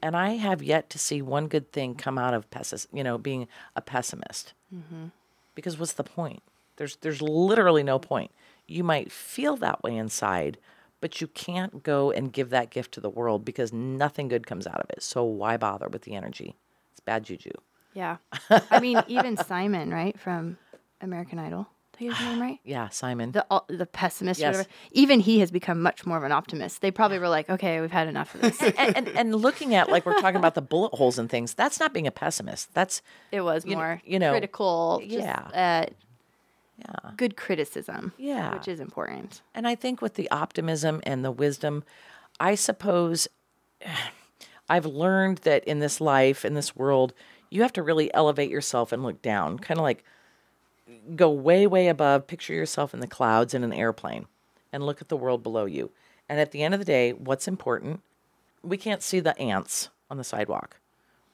And I have yet to see one good thing come out of pessis, you know, being a pessimist. Mm-hmm. Because what's the point? There's there's literally no point. You might feel that way inside, but you can't go and give that gift to the world because nothing good comes out of it. So why bother with the energy? It's bad juju. Yeah. I mean, even Simon, right, from American Idol. Did I get his name right? Yeah, Simon. The uh, the pessimist, or Yes. whatever. Even he has become much more of an optimist. They probably were like, okay, we've had enough of this. and, and and looking at like we're talking about the bullet holes and things that's not being a pessimist that's It was You more you know, critical. Just, yeah. Uh, Good criticism. Yeah. Which is important. and i think with the optimism and the wisdom i suppose i've learned that in this life in this world you have to really elevate yourself and look down kind of like go way way above picture yourself in the clouds in an airplane and look at the world below you. And at the end of the day what's important? We can't see the ants on the sidewalk.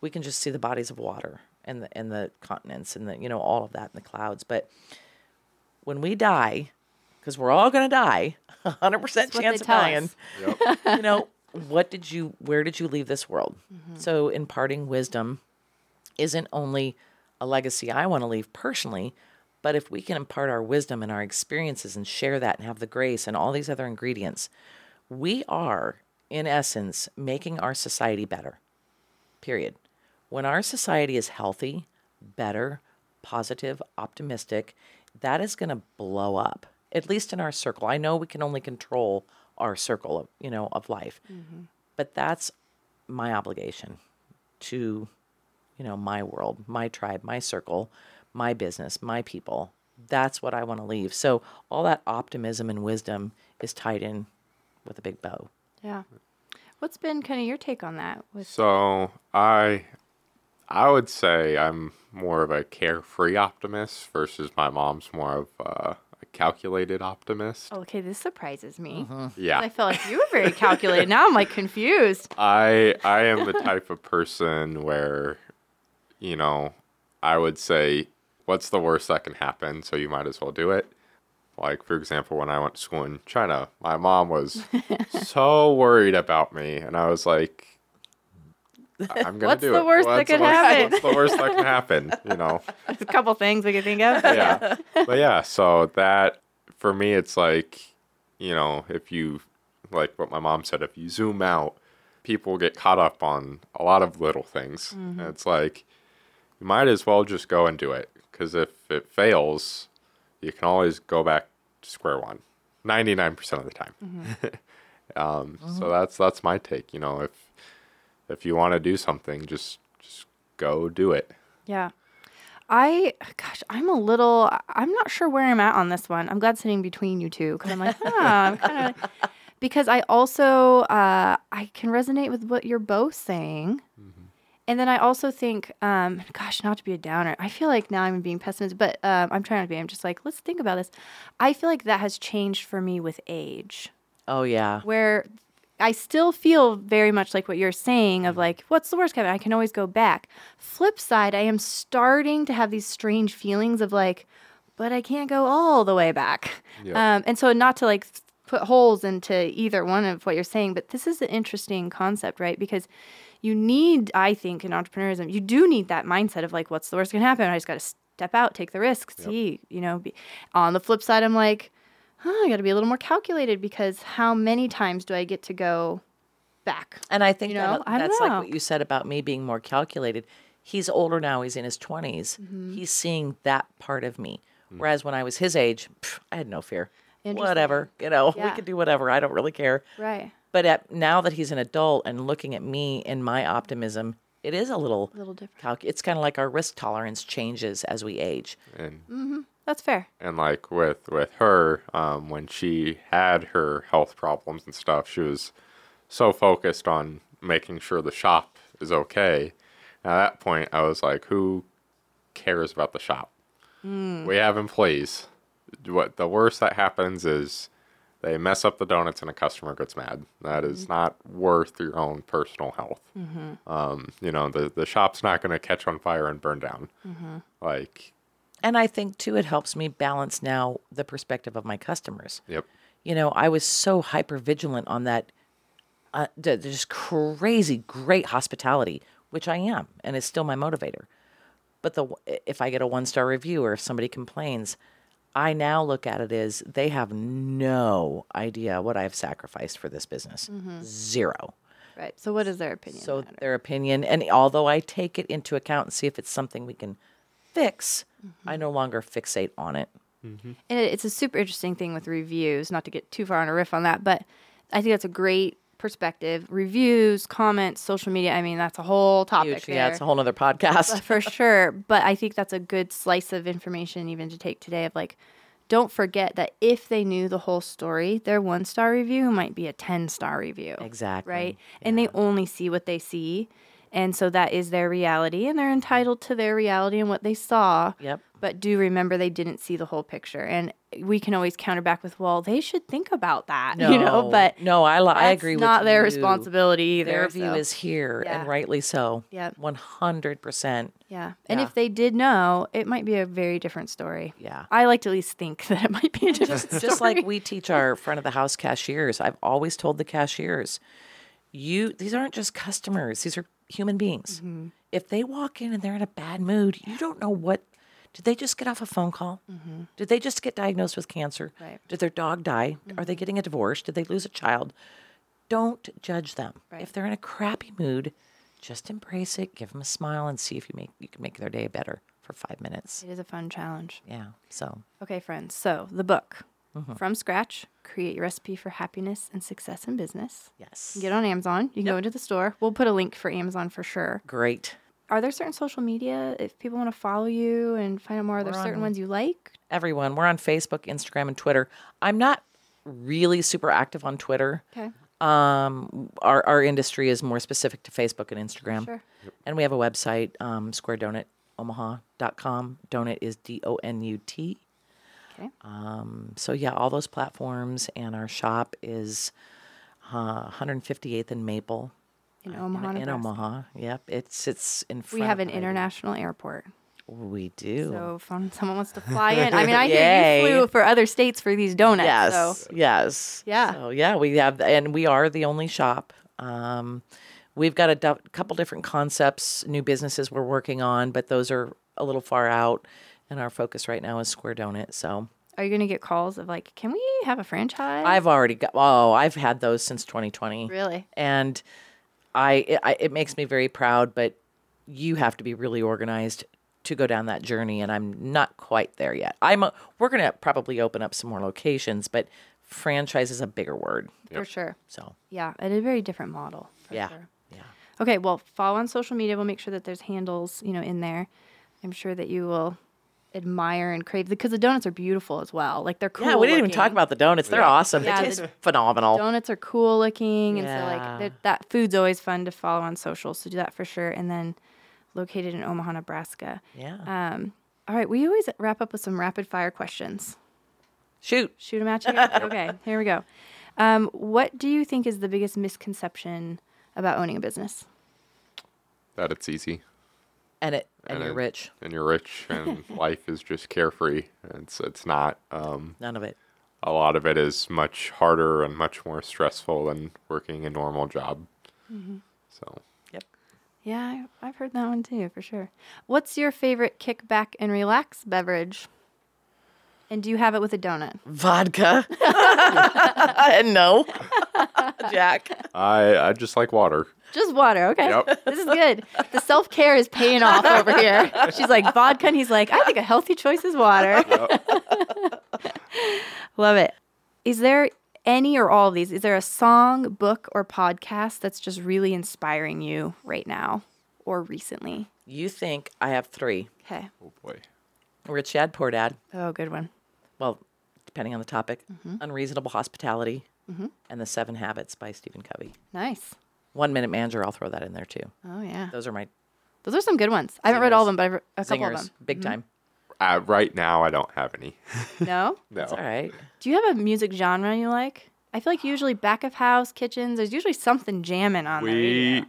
We can just see the bodies of water and the and the continents and the you know all of that in the clouds. But when we die because we're all going to die 100% what chance of dying. Yep. you know what did you where did you leave this world? So imparting wisdom isn't only a legacy i want to leave personally but if we can impart our wisdom and our experiences and share that and have the grace and all these other ingredients we are in essence making our society better period. When our society is healthy better positive optimistic that is going to blow up at least in our circle. I know we can only control our circle of you know of life. Mm-hmm. But that's my obligation to you know my world my tribe my circle my business my people that's what i want to leave so all that optimism and wisdom is tied in with a big bow Yeah. What's been kind of your take on that? With So I I would say I'm more of a carefree optimist versus my mom's more of a calculated optimist. oh, okay, this surprises me. Mm-hmm. Yeah. I felt like you were very calculated. now I'm like confused. I I am the type of person where, you know, I would say, what's the worst that can happen? So you might as well do it. Like for example, when I went to school in China, my mom was so worried about me, and I was like, "I'm gonna What's do the it. worst that What's could the worst- happen?" What's the worst that can happen? You know." There's a couple things we could think of. yeah. But yeah, so that for me, it's like, you know, if you, like what my mom said, if you zoom out, people get caught up on a lot of little things. And it's like, you might as well just go and do it. Because if it fails, you can always go back to square one 99% of the time. um, So that's that's my take. You know, if if you want to do something, just just go do it. Yeah. I, gosh, I'm a little, I'm not sure where I'm at on this one. I'm glad sitting between you two because I'm like, huh, I'm kind of, because I also, uh, I can resonate with what you're both saying. And then I also think, um, gosh, not to be a downer. I feel like now I'm being pessimistic, but um, I'm trying not to be. I'm just like, let's think about this. I feel like that has changed for me with age oh yeah where I still feel very much like what you're saying of like, what's the worst, Kevin? I can always go back. Flip side, I am starting to have these strange feelings of like, but I can't go all the way back. Yeah. Um, and so, not to like put holes into either one of what you're saying, but this is an interesting concept, right? Because you need, I think, in entrepreneurism, you do need that mindset of like, what's the worst can happen? I just got to step out, take the risk, see, you know. Be. On the flip side, I'm like, huh, I got to be a little more calculated because how many times do I get to go back. And I think You that, know? I don't that's like what you said about me being more calculated. He's older now, he's in his 20s. Mm-hmm. He's seeing that part of me. Whereas when I was his age, pff, I had no fear. Interesting. Whatever, you know, we could do whatever. I don't really care. Right. But at, now that he's an adult and looking at me and my optimism, it is a little, A little different. calc- it's kind of like our risk tolerance changes as we age. And That's fair. and like with with her, um, when she had her health problems and stuff, she was so focused on making sure the shop is okay. At that point, I was like, who cares about the shop? We have employees. What the worst that happens is they mess up the donuts and a customer gets mad. That is not worth your own personal health. Um, you know, the the shop's not going to catch on fire and burn down. Like, And I think too, it helps me balance now the perspective of my customers. yep. You know, I was so hyper vigilant on that, uh, just crazy great hospitality, which I am, and is still my motivator. But the if I get a one star review or if somebody complains, I now look at it as they have no idea what I've sacrificed for this business. Mm-hmm. Zero. Right. So what is their opinion? So matter? their opinion, and although I take it into account and see if it's something we can fix, I mm-hmm. no longer fixate on it. Mm-hmm. And it's a super interesting thing with reviews, not to get too far on a riff on that, but I think that's a great perspective. Reviews, comments, social media, I mean, that's a whole topic. Yeah, it's a whole nother podcast. for sure. But I think that's a good slice of information even to take today of like, don't forget that if they knew the whole story, their one star review might be a 10 star review. Exactly. Right. And they only see what they see. And so that is their reality, and they're entitled to their reality and what they saw. Yep. But do remember they didn't see the whole picture. And we can always counter back with, well, they should think about that, you know? But no, I I agree with not their you. responsibility either. Their view so, is here, Yeah. and rightly so. Hundred percent. Yeah. And Yeah. if they did know, it might be a very different story. Yeah. I like to at least think that it might be a different story. Just like we teach our front of the house cashiers, I've always told the cashiers, you these aren't just customers; these are human beings. Mm-hmm. If they walk in and they're in a bad mood, you don't know what. Did they just get off a phone call? Did they just get diagnosed with cancer? Mm-hmm. Right. Mm-hmm. Did their dog die? Are they getting a divorce? Did they lose a child? Don't judge them. Right. If they're in a crappy mood, just embrace it. Give them a smile and see if you make you can make their day better for five minutes. it is a fun challenge. Yeah. So Okay, friends. So the book, Mm-hmm. From Scratch Create Your Recipe for Happiness and Success in Business. yes, Get on Amazon. You can go into the store. We'll put a link for Amazon for sure. great. Are there certain social media if people want to follow you and find out more? Are there certain on- ones you like? everyone. We're on Facebook, Instagram, and Twitter. I'm not really super active on Twitter. Okay. Um, our our industry is more specific to Facebook and Instagram. Sure. And we have a website, um, squaredonutomaha.com. Donut is D O N U T. Okay. Um, so yeah, all those platforms, and our shop is uh, 158th and Maple In Omaha, in, in Omaha. Yep, it's it's in front. We have an international airport. We do. So if someone wants to fly in, I mean, I hear you flew for other states for these donuts. Yes. So Yes. Yeah. So yeah, we have, and we are the only shop. Um, we've got a du- couple different concepts, new businesses we're working on, but those are a little far out. And our focus right now is Square Donut. So are you going to get calls of like, can we have a franchise? I've already got. Oh, I've had those since 2020. really. and I it, I it makes me very proud. But you have to be really organized to go down that journey, and I'm not quite there yet. I'm a, we're gonna probably open up some more locations, but franchise is a bigger word. For sure. So Yeah, and a very different model. For yeah, Sure. yeah. Okay, well, follow on social media. We'll make sure that there's handles, you know, in there. I'm sure that you will admire and crave because the donuts are beautiful as well. Like they're cool. Yeah, we didn't even talk about the donuts. They're Yeah. awesome. Yeah, they the taste phenomenal. donuts are cool looking, and so like that food's always fun to follow on social. So do that for sure. And then located in Omaha, Nebraska. yeah. Um, all right, we always wrap up with some rapid fire questions. Shoot. Shoot them at you. okay, here we go. Um, what do you think is the biggest misconception about owning a business? That it's easy And it and, And you're it- rich. and you're rich and life is just carefree. It's it's not. Um, None of it. a lot of it is much harder and much more stressful than working a normal job. So Yep. Yeah, I- I've heard that one too, for sure. What's your favorite kick back and relax beverage? And do you have it with a donut? Vodka. no. Jack. I I just like water. Just water, okay. Yep. This is good. The self care is paying off over here. She's like vodka, and he's like, I think a healthy choice is water. Love it. Is there any or all of these? Is there a song, book, or podcast that's just really inspiring you right now or recently? You think I have three. Okay. Oh boy. Rich Dad, Poor Dad. Oh, good one. Well, depending on the topic. Mm-hmm. Unreasonable Hospitality. Mm-hmm. And The Seven Habits by Stephen Covey. Nice. One Minute Manager, I'll throw that in there too. Oh yeah. Those are my Those are some good ones. I haven't read all of them, but I've read a couple of them. Big time. Uh, right now, I don't have any. No? No. It's all right. Do you have a music genre you like? I feel like usually back of house, kitchens, there's usually something jamming on there. We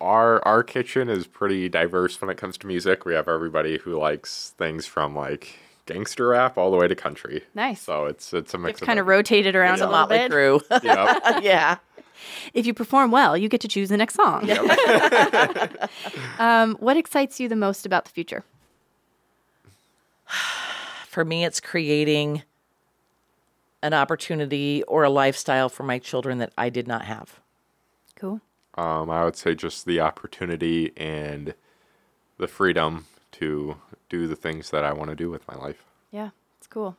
our our kitchen is pretty diverse when it comes to music. We have everybody who likes things from like gangster rap all the way to country. Nice. So it's it's a mix It's kind of everything. rotated around It's a a little Motley bit. Crue. Yep. yeah. If you perform well, you get to choose the next song. um, what excites you the most about the future? For me, it's creating an opportunity or a lifestyle for my children that I did not have. Cool. Um, I would say just the opportunity and the freedom to do the things that I want to do with my life. Yeah, it's cool.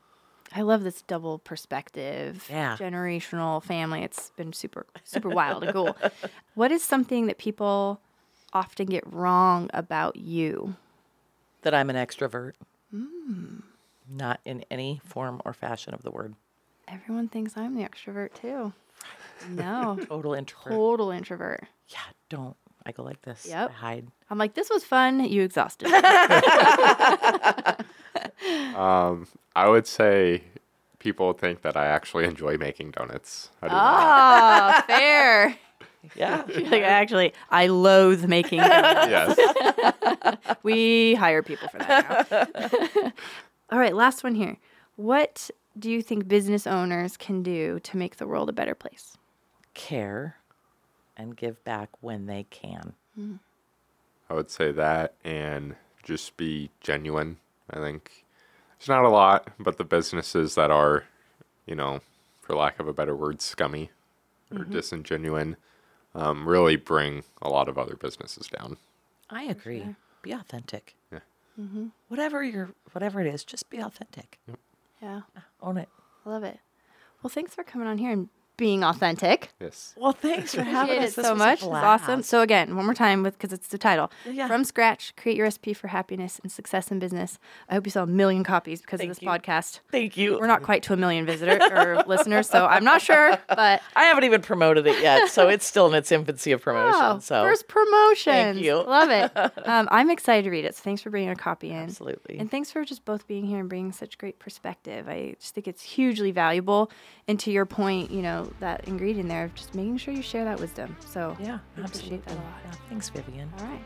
I love this double perspective, Yeah. generational family. It's been super, super wild and cool. What is something that people often get wrong about you? That I'm an extrovert. Mm. Not in any form or fashion of the word. Everyone thinks I'm the extrovert too. No, Total introvert. total introvert. Yeah, don't. I go like this. Yep. I hide. I'm like, this was fun. You exhausted. me." Um, I would say people think that I actually enjoy making donuts. I do not. oh, fair. Yeah. Like, actually, I loathe making donuts. Yes. We hire people for that now. All right, last one here. What do you think business owners can do to make the world a better place? Care and give back when they can. I would say that and just be genuine. I think there's not a lot, but the businesses that are, you know, for lack of a better word, scummy or disingenuine, um, really bring a lot of other businesses down. I agree. Be authentic. Yeah. Whatever you're, whatever it is, just be authentic. Yeah, Own it. I love it. Well, thanks for coming on here and being authentic. Yes. Well, thanks for having Appreciate us. it This so was a much. It's awesome. So again, one more time with because it's the title. Yeah. From scratch, create your recipe for happiness and success in business. I hope you sell a million copies because Thank of this you. podcast. Thank you. We're not quite to a million visitor or listeners, so I'm not sure, but I haven't even promoted it yet, so it's still in its infancy of promotion. oh, so first promotion. Thank you. Love it. Um, I'm excited to read it. So thanks for bringing a copy in. Absolutely. And thanks for just both being here and bringing such great perspective. I just think it's hugely valuable. And to your point, you know, that ingredient there of just making sure you share that wisdom. So yeah, we appreciate absolutely. that a lot. Yeah, thanks, Vivian. All right.